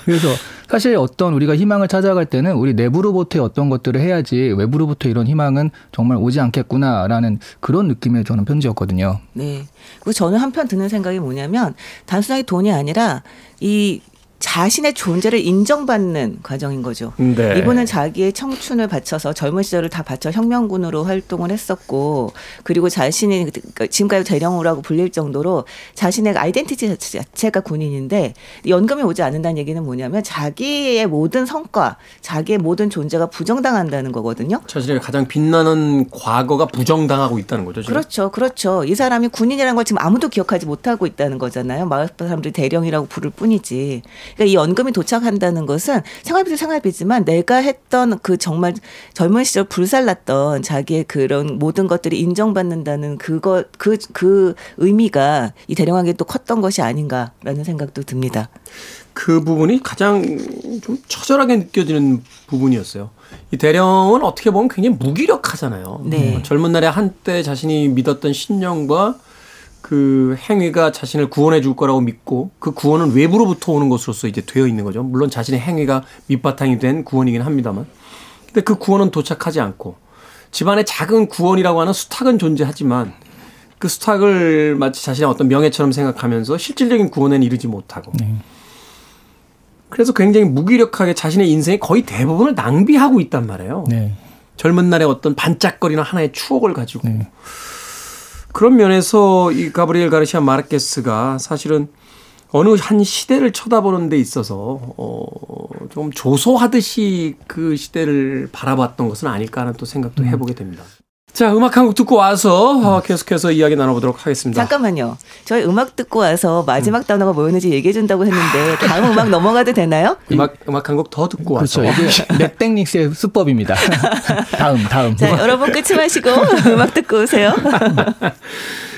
그래서 사실 어떤 우리가 희망을 찾아갈 때는 우리 내부로부터의 어떤 것들을 해야지 외부로부터 이런 희망은 정말 오지 않겠구나라는 그런 느낌의 저는 편지였거든요. 네. 그리고 저는 한편 드는 생각이 뭐냐면 단순하게 돈이 아니라 이 자신의 존재를 인정받는 과정인 거죠. 네. 이분은 자기의 청춘을 바쳐서 젊은 시절을 다 바쳐 혁명군으로 활동을 했었고 그리고 자신이 그 지금까지 대령우라고 불릴 정도로 자신의 아이덴티티 자체가 군인인데 연금이 오지 않는다는 얘기는 뭐냐면 자기의 모든 성과, 자기의 모든 존재가 부정당한다는 거거든요. 자신의 가장 빛나는 과거가 부정당하고 있다는 거죠. 지금. 그렇죠, 그렇죠. 이 사람이 군인이라는 걸 지금 아무도 기억하지 못하고 있다는 거잖아요. 마을 사람들이 대령이라고 부를 뿐이지. 그러니까 이 연금이 도착한다는 것은 생활비도 생활비지만 내가 했던 그 정말 젊은 시절 불살랐던 자기의 그런 모든 것들이 인정받는다는 그거 그그 의미가 이 대령에게 또 컸던 것이 아닌가라는 생각도 듭니다. 그 부분이 가장 좀 처절하게 느껴지는 부분이었어요. 이 대령은 어떻게 보면 굉장히 무기력하잖아요. 네. 젊은 날에 한때 자신이 믿었던 신념과 그 행위가 자신을 구원해 줄 거라고 믿고 그 구원은 외부로부터 오는 것으로서 이제 되어 있는 거죠. 물론 자신의 행위가 밑바탕이 된 구원이긴 합니다만. 근데 그 구원은 도착하지 않고 집안에 작은 구원이라고 하는 수탉은 존재하지만 그 수탉을 마치 자신의 어떤 명예처럼 생각하면서 실질적인 구원에는 이르지 못하고 그래서 굉장히 무기력하게 자신의 인생의 거의 대부분을 낭비하고 있단 말이에요. 네. 젊은 날의 어떤 반짝거리는 하나의 추억을 가지고 네. 그런 면에서 이 가브리엘 가르시아 마르케스가 사실은 어느 한 시대를 쳐다보는 데 있어서 어좀 조소하듯이 그 시대를 바라봤던 것은 아닐까 하는 또 생각도 해보게 됩니다. 자, 음악 한 곡 듣고 와서 어, 계속해서 이야기 나눠보도록 하겠습니다. 잠깐만요. 저희 음악 듣고 와서 마지막 단어가 뭐였는지 얘기해 준다고 했는데 다음 음악 넘어가도 되나요? 음악 음악 한 곡 더 듣고 와서 그렇죠. 이게 넷땡닉스의 수법입니다. 다음, 다음. 자, 여러분 끝이 마시고 음악 듣고 오세요.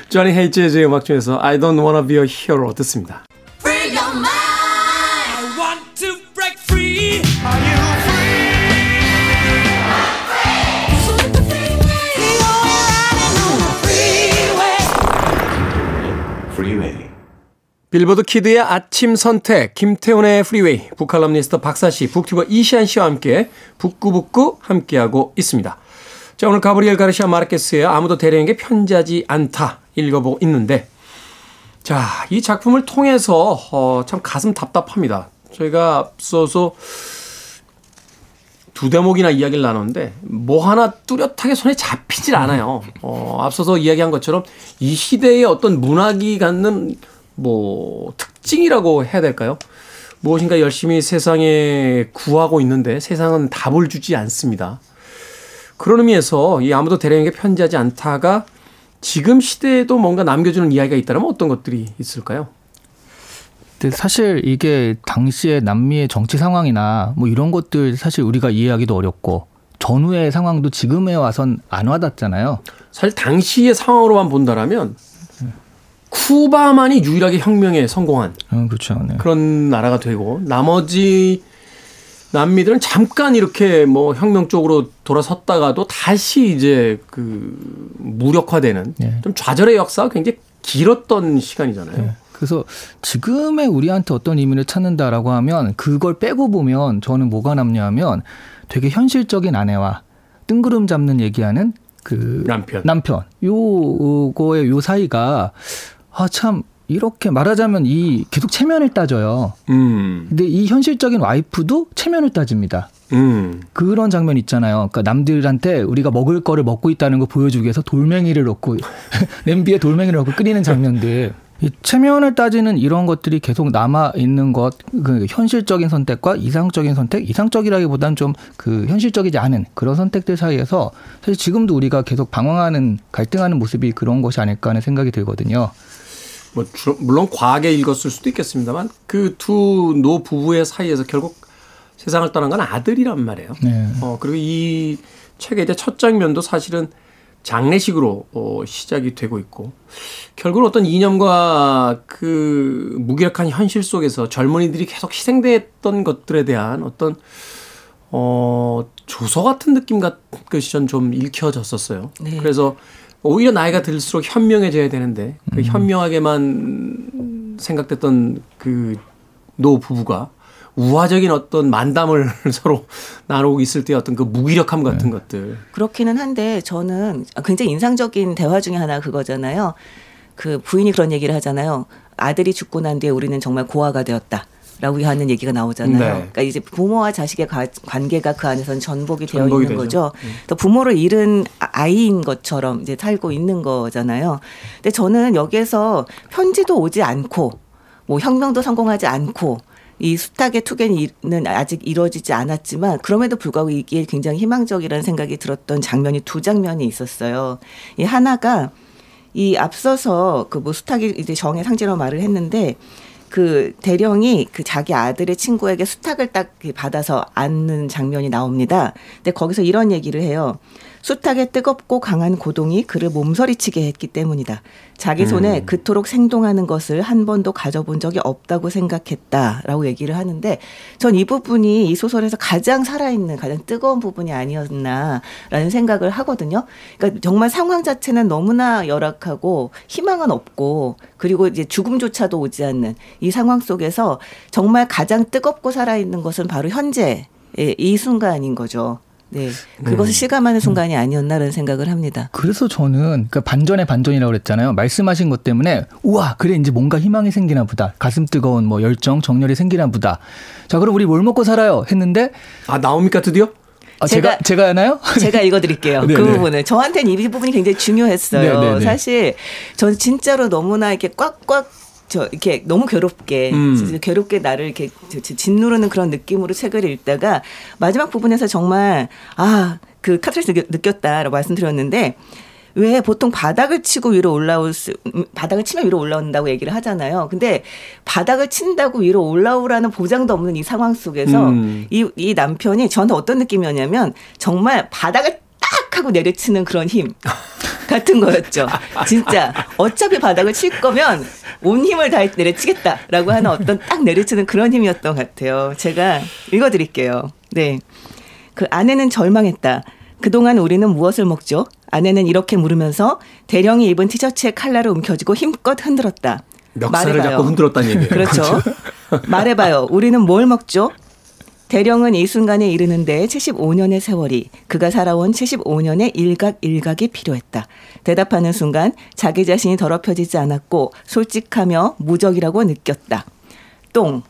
조니 헤이즈의 음악 중에서 I don't wanna be a hero 듣습니다. 빌보드 키드의 아침 선택, 김태훈의 프리웨이, 북칼럼니스트 박사씨, 북튜버 이시안 씨와 함께 북구북구 함께하고 있습니다. 자, 오늘 가브리엘 가르시아 마르케스의 아무도 대령에게 편지하지 않다 읽어보고 있는데, 자, 이 작품을 통해서, 어, 참 가슴 답답합니다. 저희가 앞서서 두 대목이나 이야기를 나눴는데 뭐 하나 뚜렷하게 손에 잡히질 않아요. 어, 앞서서 이야기한 것처럼 이 시대의 어떤 문학이 갖는 뭐 특징이라고 해야 될까요? 무엇인가 열심히 세상에 구하고 있는데 세상은 답을 주지 않습니다. 그런 의미에서 이 아무도 대령에게 편지하지 않다가 지금 시대에도 뭔가 남겨주는 이야기가 있다면 어떤 것들이 있을까요? 근데 사실 이게 당시의 남미의 정치 상황이나 뭐 이런 것들 사실 우리가 이해하기도 어렵고 전후의 상황도 지금에 와선 안 와닿잖아요. 사실 당시의 상황으로만 본다라면 쿠바만이 유일하게 혁명에 성공한 음, 그렇죠. 네. 그런 나라가 되고 나머지 남미들은 잠깐 이렇게 뭐 혁명 쪽으로 돌아섰다가도 다시 이제 그 무력화되는 네. 좀 좌절의 역사가 굉장히 길었던 시간이잖아요. 네. 그래서 지금의 우리한테 어떤 의미를 찾는다라고 하면 그걸 빼고 보면 저는 뭐가 남냐면 되게 현실적인 아내와 뜬구름 잡는 얘기하는 그 남편. 남편 요거의 요 사이가 아 참 이렇게 말하자면 이 계속 체면을 따져요. 음, 근데 이 현실적인 와이프도 체면을 따집니다. 음, 그런 장면 있잖아요. 그러니까 남들한테 우리가 먹을 거를 먹고 있다는 거 보여주기 위해서 돌멩이를 넣고 냄비에 돌멩이를 넣고 끓이는 장면들. 이 체면을 따지는 이런 것들이 계속 남아 있는 것, 그 현실적인 선택과 이상적인 선택, 이상적이라기보다는 좀그 현실적이지 않은 그런 선택들 사이에서 사실 지금도 우리가 계속 방황하는 갈등하는 모습이 그런 것이 아닐까 하는 생각이 들거든요. 뭐 주- 물론 과하게 읽었을 수도 있겠습니다만 그 두 노 부부의 사이에서 결국 세상을 떠난 건 아들이란 말이에요. 네. 어, 그리고 이 책의 이제 첫 장면도 사실은 장례식으로 어, 시작이 되고 있고 결국은 어떤 이념과 그 무기력한 현실 속에서 젊은이들이 계속 희생됐던 것들에 대한 어떤 어, 조서 같은 느낌 같은 것이 전 좀 읽혀졌었어요. 네. 그래서 오히려 나이가 들수록 현명해져야 되는데 그 현명하게만 생각됐던 그 노 부부가 우화적인 어떤 만담을 서로 나누고 있을 때 어떤 그 무기력함 같은 것들. 그렇기는 한데 저는 굉장히 인상적인 대화 중에 하나 그거잖아요. 그 부인이 그런 얘기를 하잖아요. 아들이 죽고 난 뒤에 우리는 정말 고아가 되었다. 라고 하는 얘기가 나오잖아요. 네. 그러니까 이제 부모와 자식의 가- 관계가 그 안에서는 전복이 되어 전복이 있는 되죠. 거죠. 또 부모를 잃은 아- 아이인 것처럼 이제 살고 있는 거잖아요. 근데 저는 여기에서 편지도 오지 않고 뭐 혁명도 성공하지 않고 이 수탉의 투기는 아직 이루어지지 않았지만 그럼에도 불구하고 이게 굉장히 희망적이라는 생각이 들었던 장면이 두 장면이 있었어요. 이 하나가 이 앞서서 그 뭐 수탉이 이제 정의 상징으로 말을 했는데 그 대령이 그 자기 아들의 친구에게 수탉을 딱 받아서 안는 장면이 나옵니다. 근데 거기서 이런 얘기를 해요. 수탉의 뜨겁고 강한 고동이 그를 몸서리치게 했기 때문이다. 자기 손에 그토록 생동하는 것을 한 번도 가져본 적이 없다고 생각했다라고 얘기를 하는데 전 이 부분이 이 소설에서 가장 살아있는 가장 뜨거운 부분이 아니었나라는 생각을 하거든요. 그러니까 정말 상황 자체는 너무나 열악하고 희망은 없고 그리고 이제 죽음조차도 오지 않는 이 상황 속에서 정말 가장 뜨겁고 살아있는 것은 바로 현재 이 순간인 거죠. 네. 그것을 실감하는 순간이 아니었나라는 생각을 합니다. 그래서 저는 그 반전의 반전이라고 그랬잖아요. 말씀하신 것 때문에 우와 그래 이제 뭔가 희망이 생기나 보다. 가슴 뜨거운 뭐 열정 정열이 생기나 보다. 자 그럼 우리 뭘 먹고 살아요? 했는데 아 나옵니까 드디어? 아, 제가 제가- 제가 하나요? 제가 읽어드릴게요. 네, 그 네. 부분을. 저한테는 이 부분이 굉장히 중요했어요. 네, 네, 네. 사실 전 진짜로 너무나 이렇게 꽉꽉 저 이렇게 너무 괴롭게 음. 괴롭게 나를 이렇게 짓누르는 그런 느낌으로 책을 읽다가 마지막 부분에서 정말 아 그 카트레스 느꼈- 느꼈다라고 말씀드렸는데 왜 보통 바닥을 치고 위로 올라올 수 음, 바닥을 치면 위로 올라온다고 얘기를 하잖아요. 근데 바닥을 친다고 위로 올라오라는 보장도 없는 이 상황 속에서 음. 이, 이 남편이 저한테 어떤 느낌이었냐면 정말 바닥을 딱 하고 내려치는 그런 힘 같은 거였죠. 진짜 어차피 바닥을 칠 거면 온 힘을 다해 내려치겠다라고 하는 어떤 딱 내려치는 그런 힘이었던 것 같아요. 제가 읽어드릴게요. 네. 그 아내는 절망했다. 그동안 우리는 무엇을 먹죠? 아내는 이렇게 물으면서 대령이 입은 티셔츠의 칼라를 움켜쥐고 힘껏 흔들었다. 멱살을 말해봐요. 잡고 흔들었다는 얘기예요. 그렇죠. 말해봐요. 우리는 뭘 먹죠? 대령은 이 순간에 이르는데 75년의 세월이 그가 살아온 75년의 일각 일각이 필요했다. 대답하는 순간 자기 자신이 더럽혀지지 않았고 솔직하며 무적이라고 느꼈다. 똥.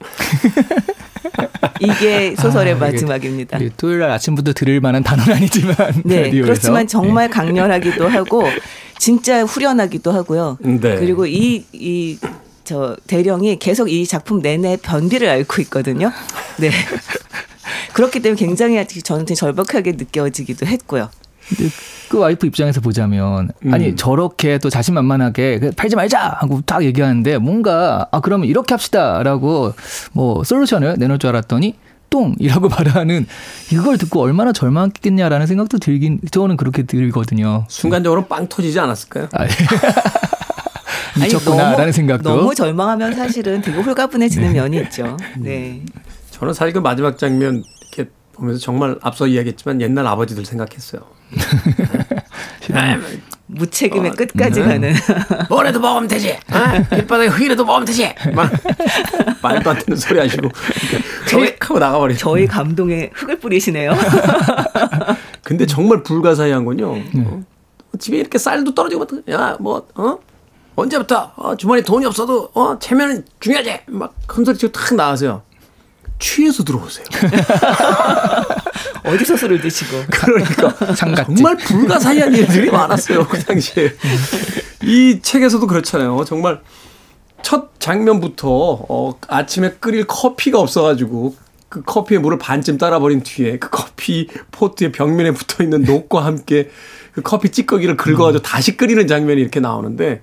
이게 소설의 아, 이게 마지막입니다. 우리 토요일 날 아침부터 들을 만한 단어는 아니지만 네, 라디오에서. 그렇지만 정말 강렬하기도 하고 진짜 후련하기도 하고요. 네. 그리고 이 이 저 대령이 계속 이 작품 내내 변비를 앓고 있거든요. 네. 그렇기 때문에 굉장히 저는 되게 절박하게 느껴지기도 했고요. 그 와이프 입장에서 보자면 음. 아니 저렇게 또 자신만만하게 그 팔지 말자 하고 딱 얘기하는데 뭔가 아 그러면 이렇게 합시다라고 뭐 솔루션을 내놓을 줄 알았더니 똥이라고 말하는 이걸 듣고 얼마나 절망했겠냐라는 생각도 들긴 저는 그렇게 들거든요. 순간적으로 빵 터지지 않았을까요? 아, 미쳤구나라는 생각도 너무 절망하면 사실은 되게 홀가분해지는 면이 있죠. 음. 네. 저는 사실 그 마지막 장면 이렇게 보면서 정말 앞서 이야기했지만 옛날 아버지들 생각했어요. 무책임의 어, 끝까지 네. 가는 뭐래도 먹으면 되지. 어? 길바닥에 흙이라도 먹으면 되지. 막 말도 안 되는 소리 하시고 저희- 하고 나가버리죠. 저희 감동에 흙을 뿌리시네요. 근데 정말 불가사의한 건요. 어? 집에 이렇게 쌀도 떨어지고 야뭐 어? 언제부터 어, 주머니 돈이 없어도 어 체면은 중요하지. 막 큰 소리 치고 탁 나가세요. 취해서 들어오세요. 어디서 술을 드시고. 그러니까 상갓집. 정말 불가사의한 일들이 많았어요 그 당시에. 이 책에서도 그렇잖아요. 정말 첫 장면부터 어, 아침에 끓일 커피가 없어가지고 그 커피에 물을 반쯤 따라버린 뒤에 그 커피 포트의 벽면에 붙어 있는 녹과 함께 그 커피 찌꺼기를 긁어가지고 다시 끓이는 장면이 이렇게 나오는데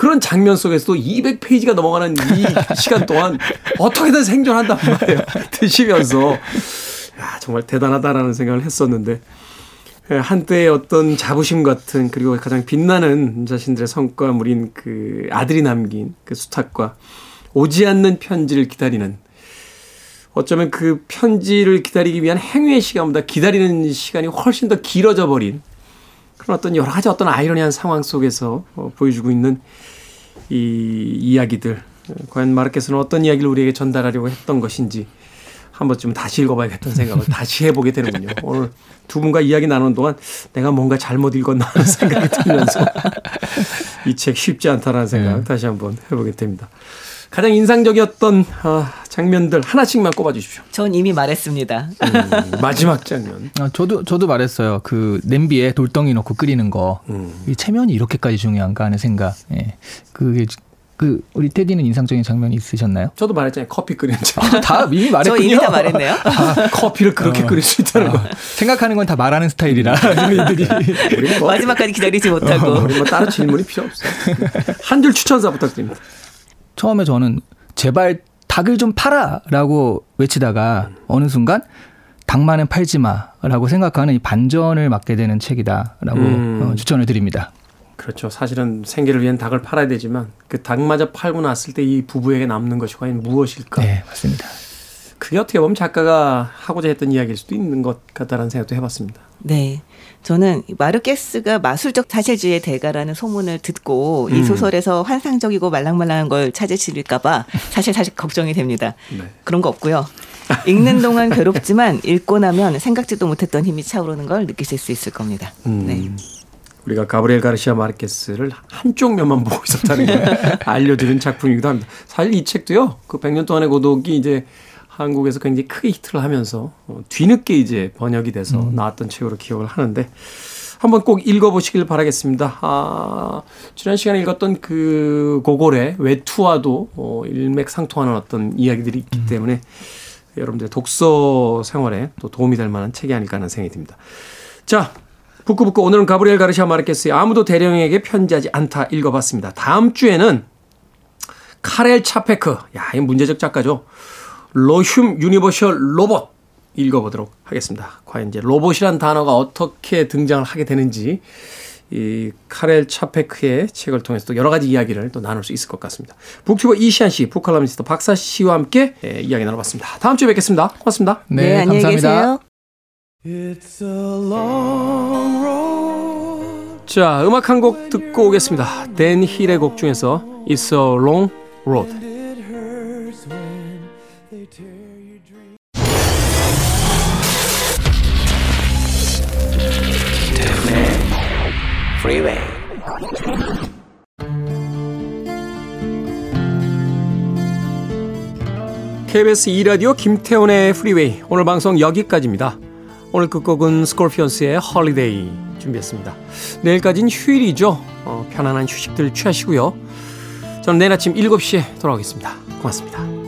그런 장면 속에서도 200페이지가 넘어가는 이 시간 동안 어떻게든 생존한단 말이에요. 드시면서. 야, 정말 대단하다라는 생각을 했었는데. 예, 한때의 어떤 자부심 같은 그리고 가장 빛나는 자신들의 성과물인 그 아들이 남긴 그 수탉과 오지 않는 편지를 기다리는 어쩌면 그 편지를 기다리기 위한 행위의 시간보다 기다리는 시간이 훨씬 더 길어져 버린 그런 어떤 여러 가지 어떤 아이러니한 상황 속에서 어, 보여주고 있는 이 이야기들 과연 마르케스는 어떤 이야기를 우리에게 전달하려고 했던 것인지 한 번쯤 다시 읽어봐야겠다는 생각을 다시 해보게 되는군요. 오늘 두 분과 이야기 나누는 동안 내가 뭔가 잘못 읽었나 하는 생각이 들면서 이 책 쉽지 않다라는 생각 네. 다시 한번 해보게 됩니다. 가장 인상적이었던 아, 장면들 하나씩만 꼽아 주십시오. 전 이미 말했습니다. 음, 마지막 장면. 아, 저도 저도 말했어요. 그 냄비에 돌덩이 넣고 끓이는 거. 음. 이 체면이 이렇게까지 중요한가 하는 생각. 예. 그게 그 우리 테디는 인상적인 장면이 있으셨나요? 저도 말했잖아요. 커피 끓이는 장. 다 이미 저 말했군요. 이미 다 말했네요. 커피를 그렇게 끓일 수 있다는 거. 생각하는 건 다 말하는 스타일이라 저희들이 우리 뭐, 마지막까지 기다리지 못하고. 우리 뭐 따로 질문이 필요 없어요. 한 줄 추천사 부탁드립니다. 처음에 저는 제발 닭을 좀 팔아라고 외치다가 어느 순간 닭만은 팔지 마라고 생각하는 이 반전을 맞게 되는 책이다라고 음. 어, 추천을 드립니다. 그렇죠. 사실은 생계를 위한 닭을 팔아야 되지만 그 닭마저 팔고 났을 때 이 부부에게 남는 것이 과연 무엇일까? 네, 맞습니다. 그게 어떻게 보면 작가가 하고자 했던 이야기일 수도 있는 것 같다라는 생각도 해봤습니다. 네. 저는 마르케스가 마술적 사실주의의 대가라는 소문을 듣고 음. 이 소설에서 환상적이고 말랑말랑한 걸 찾으실까봐 사실 사실 걱정이 됩니다. 네. 그런 거 없고요. 읽는 동안 괴롭지만 읽고 나면 생각지도 못했던 힘이 차오르는 걸 느끼실 수 있을 겁니다. 음. 네. 우리가 가브리엘 가르시아 마르케스를 한쪽 면만 보고 있었다는 걸 알려주는 작품이기도 합니다. 사실 이 책도요, 그 100년 동안의 고독이 이제 한국에서 굉장히 크게 히트를 하면서 어, 뒤늦게 이제 번역이 돼서 나왔던 책으로 기억을 하는데 한번 꼭 읽어보시길 바라겠습니다. 아, 지난 시간에 읽었던 그 고골의 외투와도 어, 일맥상통하는 어떤 이야기들이 있기 때문에 여러분들의 독서 생활에 또 도움이 될 만한 책이 아닐까 하는 생각이 듭니다. 자, 북구북구 오늘은 가브리엘 가르시아 마르케스의 아무도 대령에게 편지하지 않다 읽어봤습니다. 다음 주에는 카렐 차페크, 야, 이 문제적 작가죠. 로숨 유니버셜 로봇 읽어보도록 하겠습니다. 과연 이제 로봇이란 단어가 어떻게 등장을 하게 되는지 이 카렐 차페크의 책을 통해서 또 여러 가지 이야기를 또 나눌 수 있을 것 같습니다. 북튜버 이시안 씨, 북칼럼니스트 박사 씨와 함께 예, 이야기 나눠봤습니다. 다음 주에 뵙겠습니다. 고맙습니다. 네, 안녕히 감사합니다. 계세요. It's a long road. 자, 음악 한 곡 듣고 오겠습니다. 댄 힐의 곡 중에서 It's a Long Road. KBS 2라디오 김태훈의 프리웨이 오늘 방송 여기까지입니다. 오늘 끝곡은 스콜피언스의 Holiday 준비했습니다. 내일까지는 휴일이죠. 어, 편안한 휴식들 취하시고요. 저는 내일 아침 7시에 돌아오겠습니다. 고맙습니다.